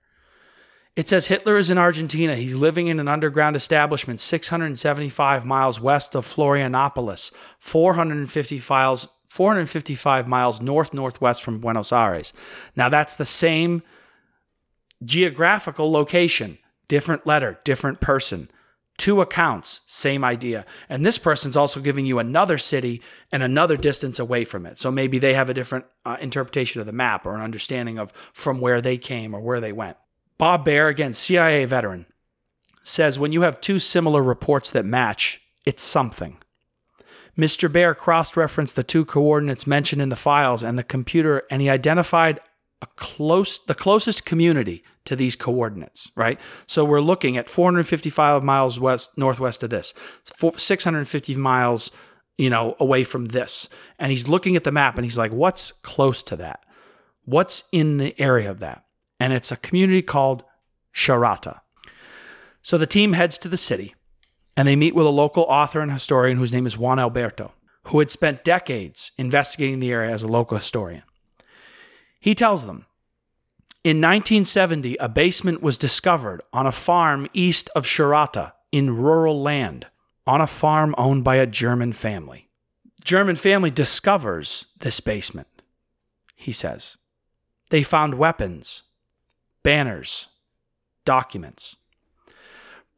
It says Hitler is in Argentina. He's living in an underground establishment 675 miles west of Florianopolis, 450 miles, 455 miles north northwest from Buenos Aires. Now that's the same geographical location, different letter, different person. Two accounts, same idea. And this person's also giving you another city and another distance away from it. So maybe they have a different uh, interpretation of the map or an understanding of from where they came or where they went. Bob Baer, again, CIA veteran, says when you have two similar reports that match, it's something. Mr. Baer cross referenced the two coordinates mentioned in the files and the computer, and he identified a close the closest community to these coordinates, right? So we're looking at 455 miles west northwest of this, 650 miles, you know, away from this. And he's looking at the map and he's like, what's close to that? What's in the area of that? And it's a community called Charata. So the team heads to the city and they meet with a local author and historian whose name is Juan Alberto, who had spent decades investigating the area as a local historian. He tells them in 1970, a basement was discovered on a farm east of Charata in rural land, on a farm owned by a German family. German family discovers this basement, he says. They found weapons, banners, documents.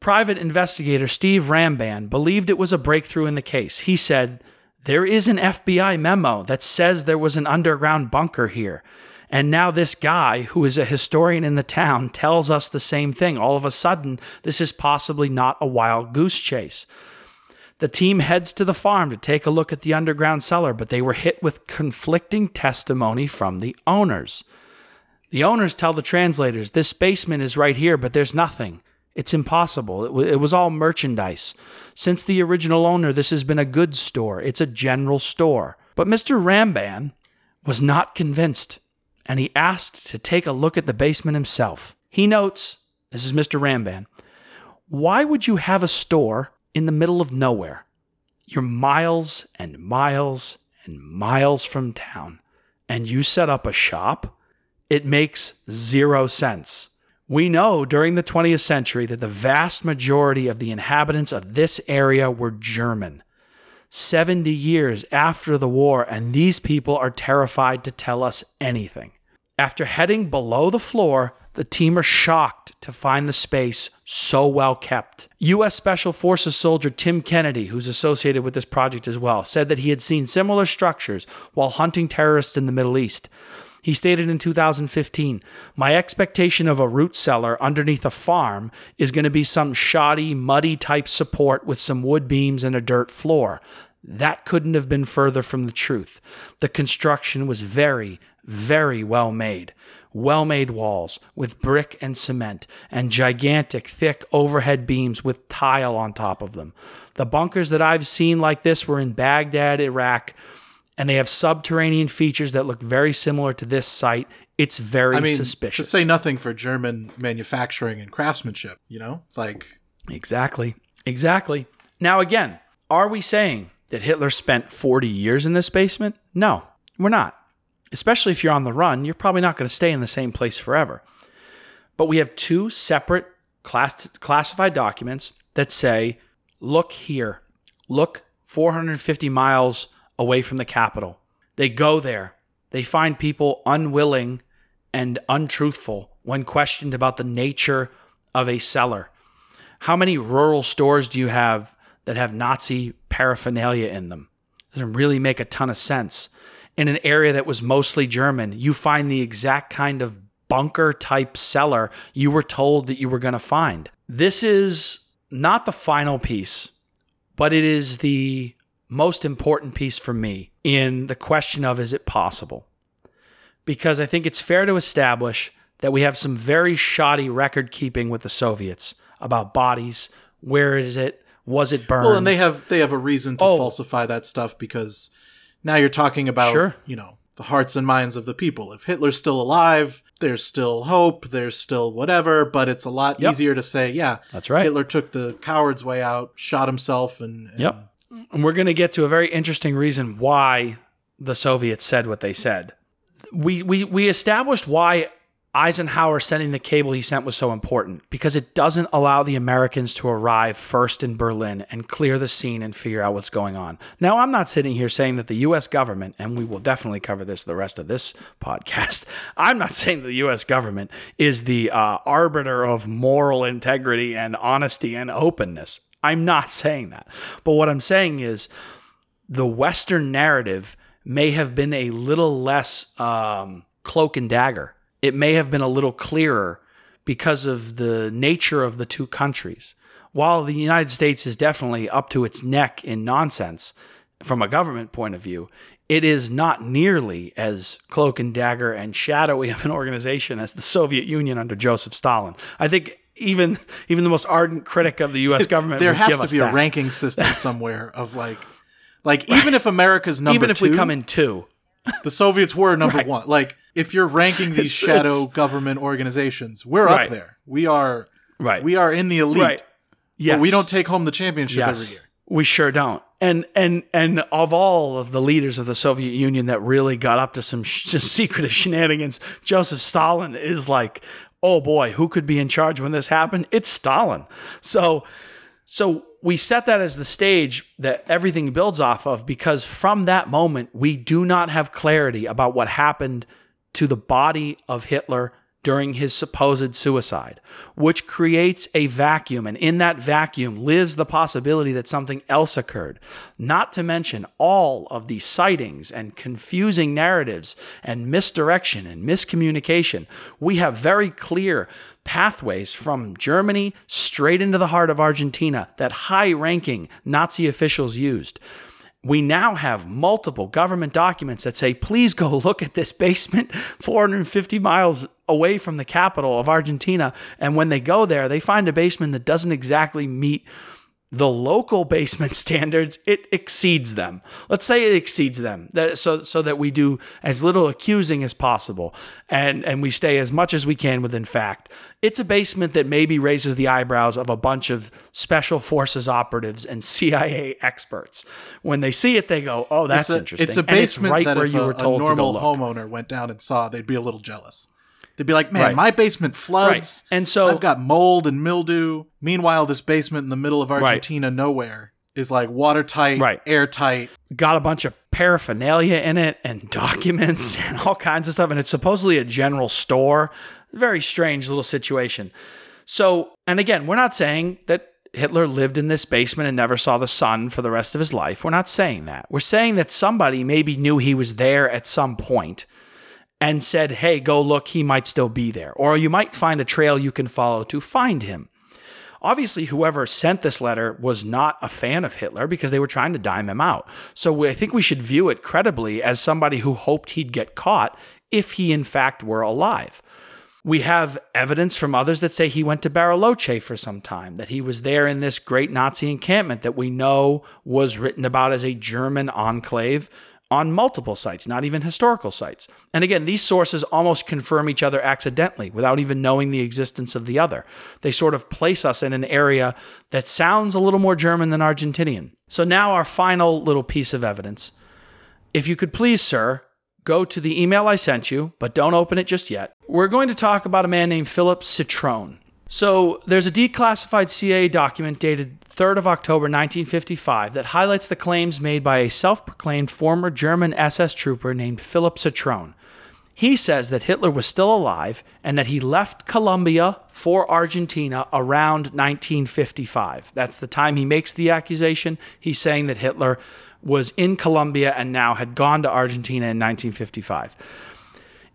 Private investigator Steve Rambam believed it was a breakthrough in the case. He said, There is an FBI memo that says there was an underground bunker here. And now this guy, who is a historian in the town, tells us the same thing. All of a sudden, this is possibly not a wild goose chase. The team heads to the farm to take a look at the underground cellar, but they were hit with conflicting testimony from the owners. The owners tell the translators, This basement is right here, but there's nothing. It's impossible. It, w- it was all merchandise. Since the original owner, this has been a goods store. It's a general store. But Mr. Rambam was not convinced, and he asked to take a look at the basement himself. He notes, this is Mr. Rambam, why would you have a store in the middle of nowhere? You're miles and miles and miles from town, and you set up a shop, it makes zero sense. We know during the 20th century that the vast majority of the inhabitants of this area were German. 70 years after the war, and these people are terrified to tell us anything. After heading below the floor, the team are shocked to find the space so well kept. U.S. Special Forces soldier Tim Kennedy, who's associated with this project as well, said that he had seen similar structures while hunting terrorists in the Middle East. He stated in 2015 My expectation of a root cellar underneath a farm is going to be some shoddy, muddy type support with some wood beams and a dirt floor. That couldn't have been further from the truth. The construction was very, very well made. Well made walls with brick and cement, and gigantic, thick overhead beams with tile on top of them. The bunkers that I've seen like this were in Baghdad, Iraq, and they have subterranean features that look very similar to this site. It's very I mean, suspicious. to say nothing for German manufacturing and craftsmanship. You know, it's like Exactly. Exactly. Now, again, are we saying that Hitler spent 40 years in this basement? No, we're not. Especially if you're on the run, you're probably not going to stay in the same place forever. But we have two separate class- classified documents that say, look here, look 450 miles away from the capital. They go there. They find people unwilling and untruthful when questioned about the nature of a cellar. How many rural stores do you have that have Nazi paraphernalia in them? Doesn't really make a ton of sense. In an area that was mostly German, you find the exact kind of bunker type cellar you were told that you were going to find. This is not the final piece, but it is the most important piece for me in the question of is it possible? Because I think it's fair to establish that we have some very shoddy record keeping with the Soviets about bodies. Where is it? Was it burned? well, and they have they have a reason to Oh. falsify that stuff because now you're talking about Sure. you know the hearts and minds of the people. If Hitler's still alive, there's still hope. There's still whatever, but it's a lot Yep. easier to say, yeah, That's right. Hitler took the coward's way out, shot himself, and, and Yep. And we're going to get to a very interesting reason why the Soviets said what they said. We, we, we established why Eisenhower sending the cable he sent was so important because it doesn't allow the Americans to arrive first in Berlin and clear the scene and figure out what's going on. Now, I'm not sitting here saying that the US government, and we will definitely cover this the rest of this podcast, I'm not saying that the US government is the uh, arbiter of moral integrity and honesty and openness. I'm not saying that. But what I'm saying is the Western narrative may have been a little less um, cloak and dagger. It may have been a little clearer because of the nature of the two countries. While the United States is definitely up to its neck in nonsense from a government point of view, it is not nearly as cloak and dagger and shadowy of an organization as the Soviet Union under Joseph Stalin. I think even even the most ardent critic of the U.S. government there has to be that. a ranking system somewhere of like, like even if America's number even if two, we come in two. the Soviets were number Right. one. Like if you're ranking these It's- shadow it's- government organizations, we're Right. up there. We are Right. we are in the elite. Right. Yes. But we don't take home the championship Yes. every year. We sure don't. And and and of all of the leaders of the Soviet Union that really got up to some sh- secretive shenanigans, Joseph Stalin is like, oh boy, who could be in charge when this happened? It's Stalin. So so we set that as the stage that everything builds off of because from that moment we do not have clarity about what happened to the body of Hitler during his supposed suicide, which creates a vacuum. And in that vacuum lives the possibility that something else occurred. Not to mention all of the sightings and confusing narratives and misdirection and miscommunication. We have very clear pathways from Germany straight into the heart of Argentina that high ranking Nazi officials used we now have multiple government documents that say, please go look at this basement 450 miles away from the capital of Argentina. And when they go there, they find a basement that doesn't exactly meet the local basement standards, it exceeds them. Let's say it exceeds them, that, so so that we do as little accusing as possible, and and we stay as much as we can within fact. It's a basement that maybe raises the eyebrows of a bunch of special forces operatives and CIA experts. When they see it, they go, "Oh, that's it's a, interesting." It's a basement right that where if you a, were told a normal look. homeowner went down and saw, they'd be a little jealous. They'd be like, "Man, Right. my basement floods, Right. And so- I've got mold and mildew." Meanwhile, this basement in the middle of Argentina, nowhere, is like watertight, Right. airtight. got a bunch of paraphernalia in it and documents mm. and all kinds of stuff. And it's supposedly a general store. Very strange little situation. So, and again, we're not saying that Hitler lived in this basement and never saw the sun for the rest of his life. We're not saying that. We're saying that somebody maybe knew he was there at some point and said, hey, go look, he might still be there. Or you might find a trail you can follow to find him. Obviously, whoever sent this letter was not a fan of Hitler because they were trying to dime him out. So I think we should view it credibly as somebody who hoped he'd get caught if he, in fact, were alive. We have evidence from others that say he went to Bariloche for some time, that he was there in this great Nazi encampment that we know was written about as a German enclave on multiple sites, not even historical sites. And again, these sources almost confirm each other accidentally without even knowing the existence of the other. They sort of place us in an area that sounds a little more German than Argentinian. So now our final little piece of evidence. If you could please, sir, go to the email I sent you, but don't open it just yet. We're going to talk about a man named Philip Citroen. So there's a declassified CIA document dated 3rd of October 1955 that highlights the claims made by a self-proclaimed former German SS trooper named Philip Citroen. He says that Hitler was still alive and that he left Colombia for Argentina around 1955. That's the time he makes the accusation. He's saying that Hitler was in Colombia and now had gone to Argentina in 1955.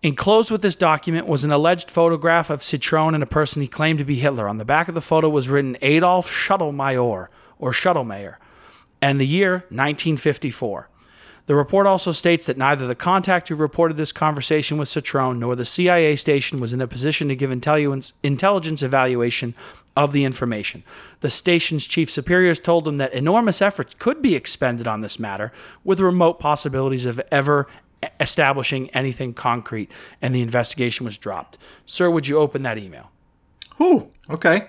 Enclosed with this document was an alleged photograph of Citroen and a person he claimed to be Hitler. On the back of the photo was written Adolf Schuttelmayer or Schuttelmayer and the year 1954. The report also states that neither the contact who reported this conversation with Citroen nor the CIA station was in a position to give intelligence evaluation of the information. The station's chief superiors told him that enormous efforts could be expended on this matter, with remote possibilities of ever establishing anything concrete, and the investigation was dropped. Sir, would you open that email? Whew, okay.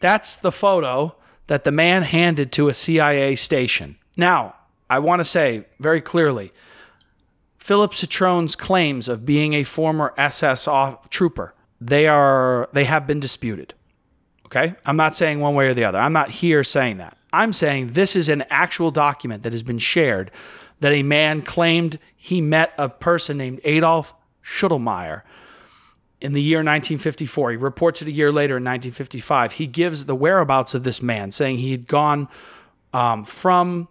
That's the photo that the man handed to a CIA station. Now, I want to say very clearly Philip Citroen's claims of being a former SS trooper, they are they have been disputed. Okay? I'm not saying one way or the other. I'm not here saying that. I'm saying this is an actual document that has been shared that a man claimed he met a person named Adolf Schuttelmeyer in the year 1954. He reports it a year later in 1955. He gives the whereabouts of this man, saying he had gone um, from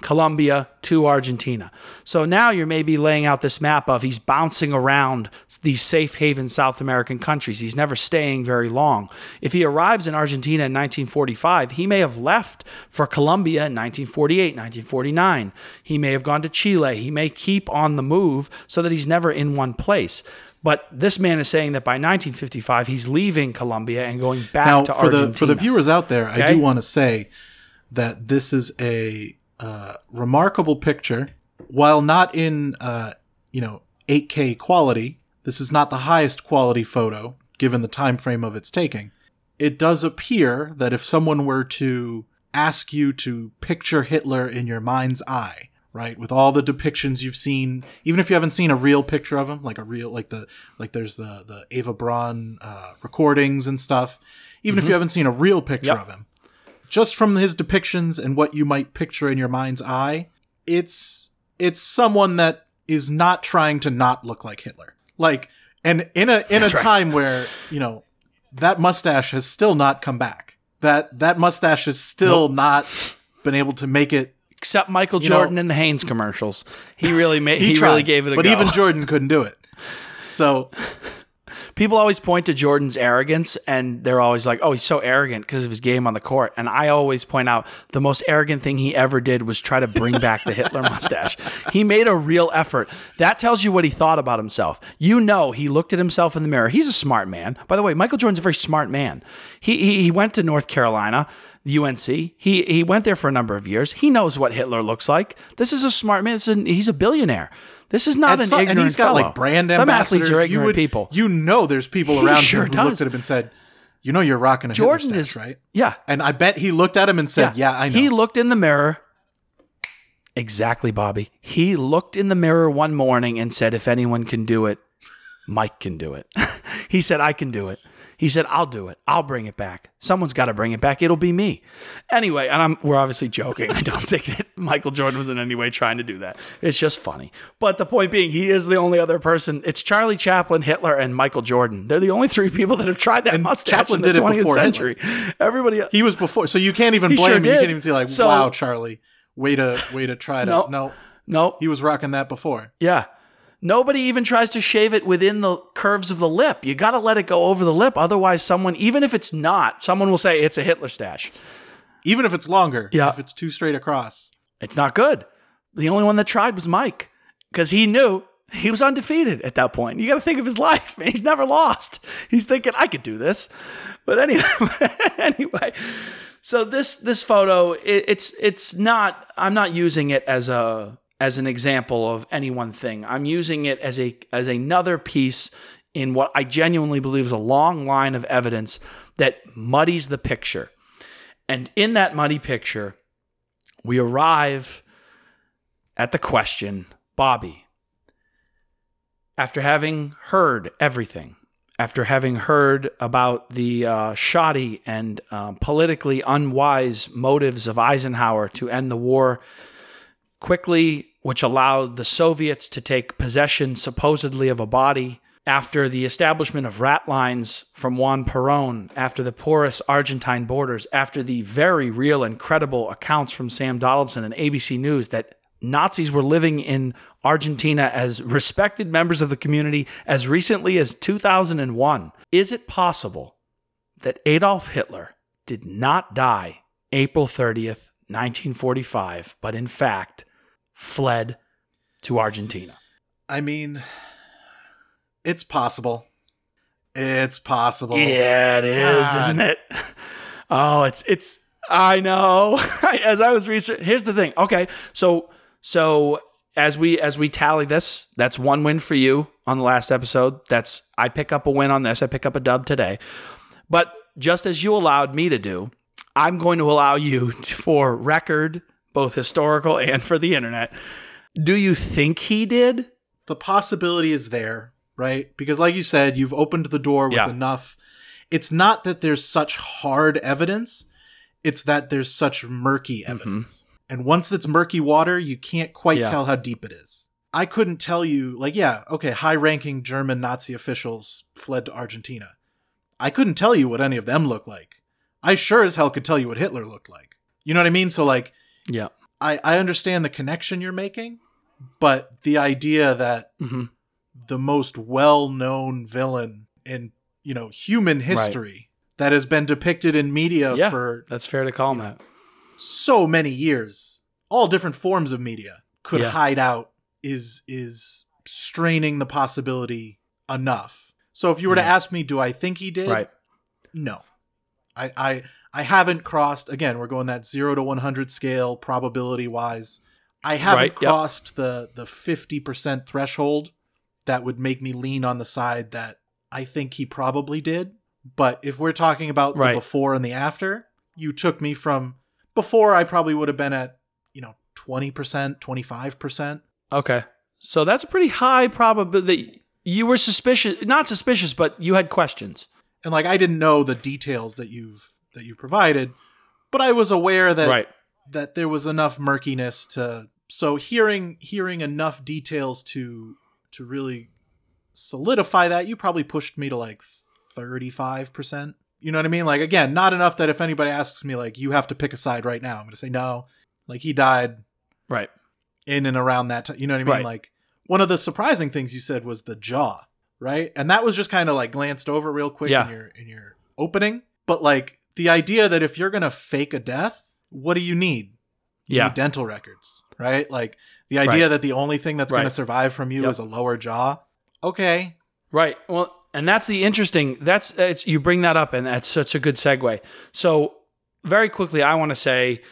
Colombia to Argentina. So now you're maybe laying out this map of he's bouncing around these safe haven South American countries. He's never staying very long. If he arrives in Argentina in 1945, he may have left for Colombia in 1948, 1949. He may have gone to Chile. He may keep on the move so that he's never in one place. But this man is saying that by 1955 he's leaving Colombia and going back Now, to for Argentina. the for the viewers out there, I do want to say that this is a uh, remarkable picture. While not in uh, you know 8K quality, this is not the highest quality photo given the time frame of its taking. It does appear that if someone were to ask you to picture Hitler in your mind's eye, right, with all the depictions you've seen, even if you haven't seen a real picture of him, like a real, like the, like there's the the Ava Braun uh, recordings and stuff, even if you haven't seen a real picture Yep. of him, just from his depictions and what you might picture in your mind's eye, it's it's someone that is not trying to not look like Hitler. Like and in a in a That's right. time where, you know, that mustache has still not come back. That that mustache has still not been able to make it Except Michael know- Jordan in the Hanes commercials. He really made he, tried, really gave it a But go. even Jordan couldn't do it. So People always point to Jordan's arrogance and they're always like, "Oh, he's so arrogant because of his game on the court." And I always point out the most arrogant thing he ever did was try to bring back the Hitler mustache. He made a real effort. That tells you what he thought about himself. You know, he looked at himself in the mirror. He's a smart man. By the way, Michael Jordan's a very smart man. He he, he went to North Carolina. UNC. He he went there for a number of years. He knows what Hitler looks like. This is a smart man. A- he's a billionaire. This is not and, an some- ignorant and he's got fellow. like brand Some ambassadors. athletes are you would, people. You know, there's people He around sure who looked does. at him and said, "You know, you're rocking a Jordan Hitler is right?" Yeah. And I bet he looked at him and said, "Yeah, I know." He looked in the mirror. Exactly, Bobby. He looked in the mirror one morning and said, If anyone can do it, Mike can do it. he said, I can do it. He said, I'll do it. I'll bring it back. Someone's got to bring it back. It'll be me. Anyway, and I'm we're obviously joking. I don't think that Michael Jordan was in any way trying to do that. It's just funny. But the point being, he is the only other person. It's Charlie Chaplin, Hitler, and Michael Jordan. They're the only three people that have tried that mustache Chaplin in the did it 20th before century. Everybody he was before, so you can't even blame sure him. You can't even say like, So- "Wow, Charlie, way to way to try to." No. no, no, he was rocking that before. Yeah. Nobody even tries to shave it within the curves of the lip. You got to let it go over the lip. Otherwise, someone, even if it's not, someone will say it's a Hitler stash. Even if it's longer, Yeah. if it's too straight across. It's not good. The only one that tried was Mike because he knew he was undefeated at that point. You got to think of his life, man. He's never lost. He's thinking, I could do this. But anyway, anyway. So this this photo, it, it's it's not. I'm not using it as a as an example of any one thing. I'm using it as a as another piece in what I genuinely believe is a long line of evidence that muddies the picture. And in that muddy picture, we arrive at the question Bobby, after having heard everything, after having heard about the uh, shoddy and um, politically unwise motives of Eisenhower to end the war quickly, which allowed the Soviets to take possession supposedly of a body. After the establishment of rat lines from Juan Perón, after the porous Argentine borders, after the very real and credible accounts from Sam Donaldson and ABC News that Nazis were living in Argentina as respected members of the community as recently as 2001, is it possible that Adolf Hitler did not die April 30th, 1945, but in fact fled to Argentina? I mean, it's possible. It's possible. Yeah, it is, God. isn't it? Oh, it's it's. I know. as I was researching, here's the thing. Okay, so so as we as we tally this, that's one win for you on the last episode. That's I pick up a win on this. I pick up a dub today. But just as you allowed me to do, I'm going to allow you to, for record, both historical and for the internet. Do you think he did? the possibility is there, right? Because, like you said, you've opened the door with Yeah. enough. It's not that there's such hard evidence, it's that there's such murky mm-hmm. evidence. And once it's murky water, you can't quite Yeah. tell how deep it is. I couldn't tell you, like, yeah, okay, high ranking German Nazi officials fled to Argentina. I couldn't tell you what any of them looked like. I sure as hell could tell you what Hitler looked like. You know what I mean? So, like, Yeah. I, I understand the connection you're making, but the idea that hmm the most well-known villain in you know human history that has been depicted in media Yeah. for That's fair to call him that. so many years all different forms of media could Yeah. hide out is is straining the possibility enough so if you were to ask me do i think he did Right. no i i i haven't crossed again we're going that 0 to 100 scale probability wise i haven't Right, yep. crossed the the 50% threshold that would make me lean on the side that i think he probably did but if we're talking about Right. the before and the after you took me from before i probably would have been at you know 20% 25% Okay. So that's a pretty high probability you were suspicious, not suspicious, but you had questions. And like i didn't know the details that you've that you provided but i was aware that right. that there was enough murkiness to so hearing hearing enough details to to really solidify that you probably pushed me to like 35% you know what i mean like again not enough that if anybody asks me like you have to pick a side right now i'm going to say no like he died Right. in and around that time you know what i mean Right. like one of the surprising things you said was the jaw right and that was just kind of like glanced over real quick Yeah. in your in your opening but like the idea that if you're going to fake a death what do you need you Yeah. need dental records, right? Like the idea Right. that the only thing that's going to survive from you Yep. is a lower jaw. Okay, Right. Well, and that's the interesting. That's it's you bring that up, and that's such a good segue. So very quickly, I want to say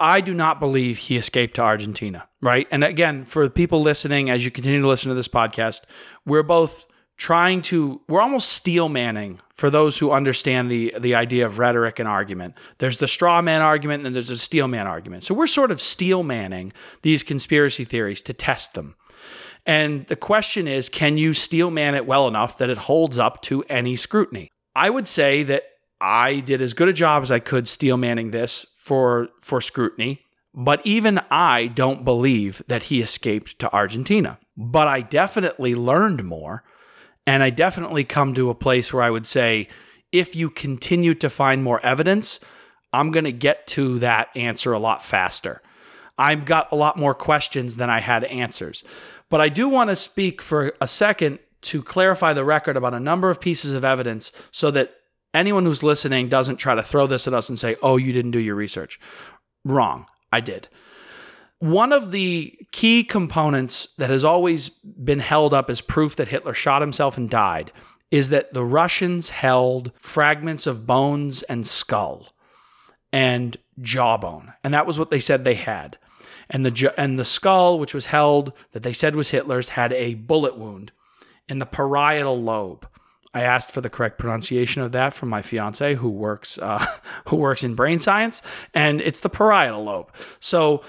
I do not believe he escaped to Argentina, right? And again, for people listening, as you continue to listen to this podcast, we're both trying to, we're almost steel manning for those who understand the, the idea of rhetoric and argument. There's the straw man argument and there's a steel man argument. So we're sort of steel manning these conspiracy theories to test them. And the question is can you steel man it well enough that it holds up to any scrutiny? I would say that I did as good a job as I could steel manning this for for scrutiny, but even I don't believe that he escaped to Argentina. But I definitely learned more, and I definitely come to a place where I would say if you continue to find more evidence, I'm going to get to that answer a lot faster. I've got a lot more questions than I had answers. But I do want to speak for a second to clarify the record about a number of pieces of evidence so that anyone who's listening doesn't try to throw this at us and say, oh, you didn't do your research. Wrong. I did. One of the key components that has always been held up as proof that Hitler shot himself and died is that the Russians held fragments of bones and skull and jawbone. And that was what they said they had. And the and the skull which was held that they said was Hitler's had a bullet wound in the parietal lobe. I asked for the correct pronunciation of that from my fiance, who works uh, who works in brain science, and it's the parietal lobe. So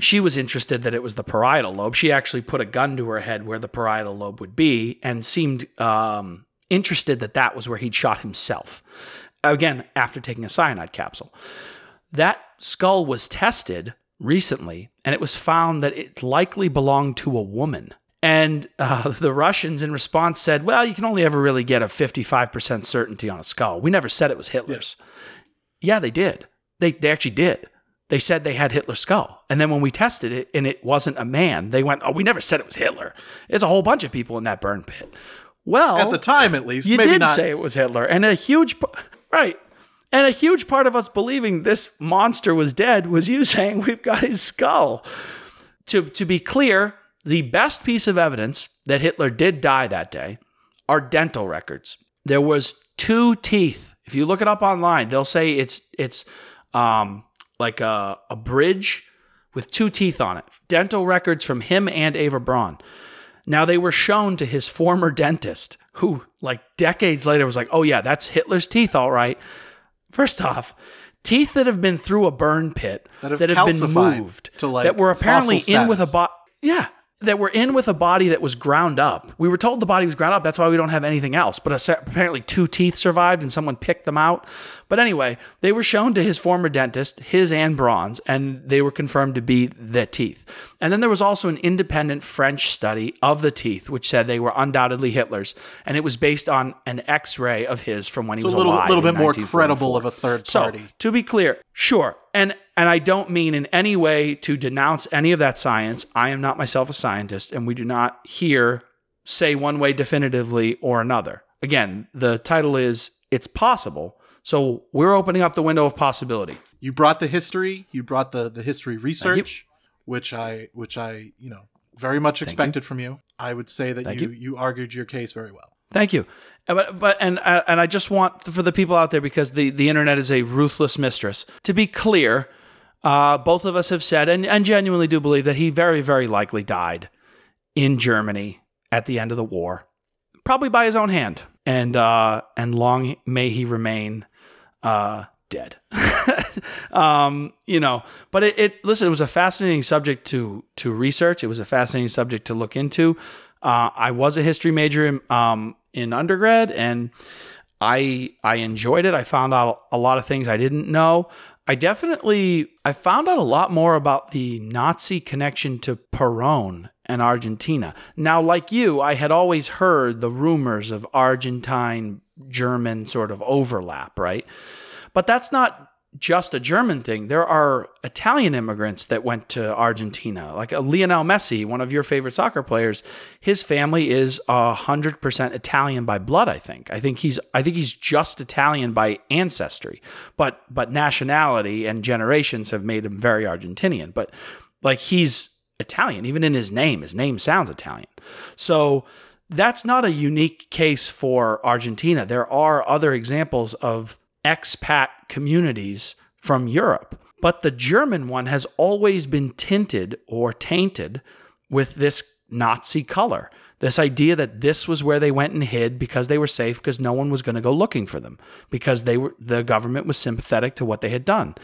she was interested that it was the parietal lobe. She actually put a gun to her head where the parietal lobe would be, and seemed um, interested that that was where he'd shot himself. Again, after taking a cyanide capsule, that skull was tested recently, and it was found that it likely belonged to a woman. And uh, the Russians, in response, said, Well, you can only ever really get a 55% certainty on a skull. We never said it was Hitler's. Yeah, yeah they did. They, they actually did. They said they had Hitler's skull. And then when we tested it and it wasn't a man, they went, Oh, we never said it was Hitler. There's a whole bunch of people in that burn pit. Well, at the time, at least, you maybe did not. say it was Hitler. And a huge, right. And a huge part of us believing this monster was dead was you saying we've got his skull. To, to be clear, the best piece of evidence that Hitler did die that day are dental records. There was two teeth. If you look it up online, they'll say it's it's um, like a, a bridge with two teeth on it. Dental records from him and Eva Braun. Now they were shown to his former dentist, who like decades later was like, "Oh yeah, that's Hitler's teeth, all right." First off, teeth that have been through a burn pit That have that have been moved to, like, that were apparently in with a body. Yeah, that we're in with a body that was ground up. We were told the body was ground up. That's why we don't have anything else. But apparently, two teeth survived, and someone picked them out. But anyway, they were shown to his former dentist, his and Braun's, and they were confirmed to be the teeth. And then there was also an independent French study of the teeth, which said they were undoubtedly Hitler's, and it was based on an X-ray of his from when he So was a little, alive. A little bit more credible of a third party. So, party. to be clear, sure. And and I don't mean in any way to denounce any of that science. I am not myself a scientist and we do not here say one way definitively or another. Again, the title is It's Possible. So we're opening up the window of possibility. you brought the history you brought the the history research which i which i you know very much expected from you i would say that you, you. you argued your case very well Thank you. Uh, But but and uh, and I just want for the people out there because the the internet is a ruthless mistress. To be clear, uh, both of us have said and, and genuinely do believe that he very very likely died in Germany at the end of the war, probably by his own hand. And uh, and long may he remain uh, dead. um, you know, but it, it listen, it was a fascinating subject to to research. It was a fascinating subject to look into. Uh, I was a history major um, in undergrad, and I I enjoyed it. I found out a lot of things I didn't know. I definitely I found out a lot more about the Nazi connection to Peron and Argentina. Now, like you, I had always heard the rumors of Argentine German sort of overlap, right? But that's not just a German thing. There are Italian immigrants that went to Argentina, like uh, Lionel Messi, one of your favorite soccer players. His family is hundred percent Italian by blood. I think. I think he's. I think he's just Italian by ancestry, but but nationality and generations have made him very Argentinian. But like he's Italian, even in his name. His name sounds Italian. So that's not a unique case for Argentina. There are other examples of expat communities from Europe. But the German one has always been tinted or tainted with this Nazi color. This idea that this was where they went and hid because they were safe because no one was going to go looking for them because they were the government was sympathetic to what they had done.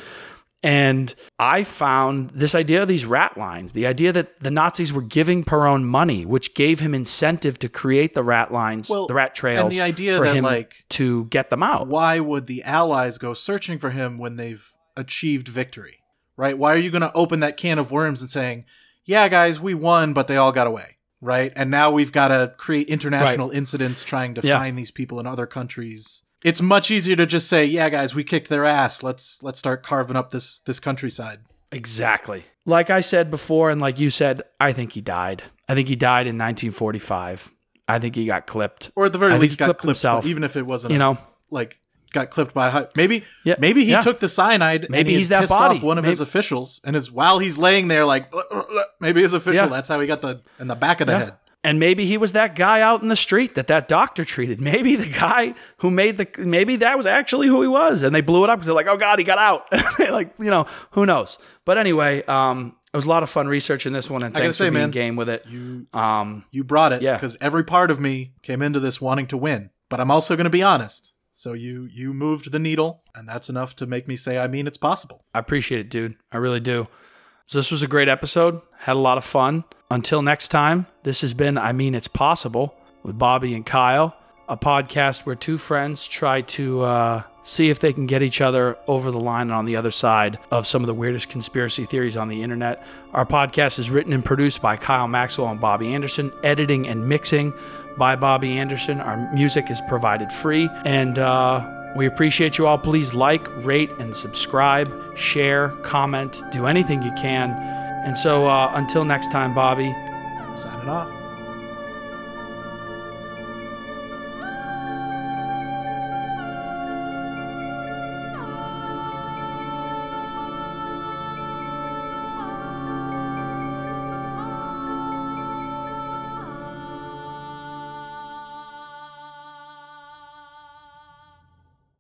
And I found this idea of these rat lines, the idea that the Nazis were giving Perón money, which gave him incentive to create the rat lines, Well, the rat trails, and the idea for that, him like- to get them out. Why would the Allies go searching for him when they've achieved victory? Right? Why are you going to open that can of worms and saying, "Yeah, guys, we won, but they all got away." Right? And now we've got to create international incidents trying to Yeah. find these people in other countries. It's much easier to just say, "Yeah, guys, we kicked their ass. Let's let's start carving up this this countryside." Exactly. Like I said before, and like you said, I think he died. I think he died in 1945. I think he got clipped. Or at the very I least got clipped clipped, himself. even if it wasn't You a- know, like got clipped by a hi- maybe Yeah, maybe he yeah. took the cyanide and Maybe he he's that pissed body. off one of his officials and is while he's laying there like maybe his official Yeah. that's how he got the in the back of the Yeah. head And maybe he was that guy out in the street that that doctor treated. Maybe the guy who made the maybe that was actually who he was, and they blew it up because they're like, "Oh God, he got out!" like you know, who knows? But anyway, um, it was a lot of fun researching this one, and gotta thanks say, for being man, game with it. you Um, you brought it Yeah. because every part of me came into this wanting to win but i'm also going to be honest so you you moved the needle and that's enough to make me say i mean it's possible I appreciate it, dude. I really do. So this was a great episode. Had a lot of fun. Until next time, this has been I Mean It's Possible with Bobby and Kyle, a podcast where two friends try to uh, see if they can get each other over the line and on the other side of some of the weirdest conspiracy theories on the internet. Our podcast is written and produced by Kyle Maxwell and Bobby Anderson, editing and mixing by Bobby Anderson. Our music is provided free. And uh, we appreciate you all. Please like, rate, and subscribe, share, comment, do anything you can. And so uh, until next time, Bobby, signing off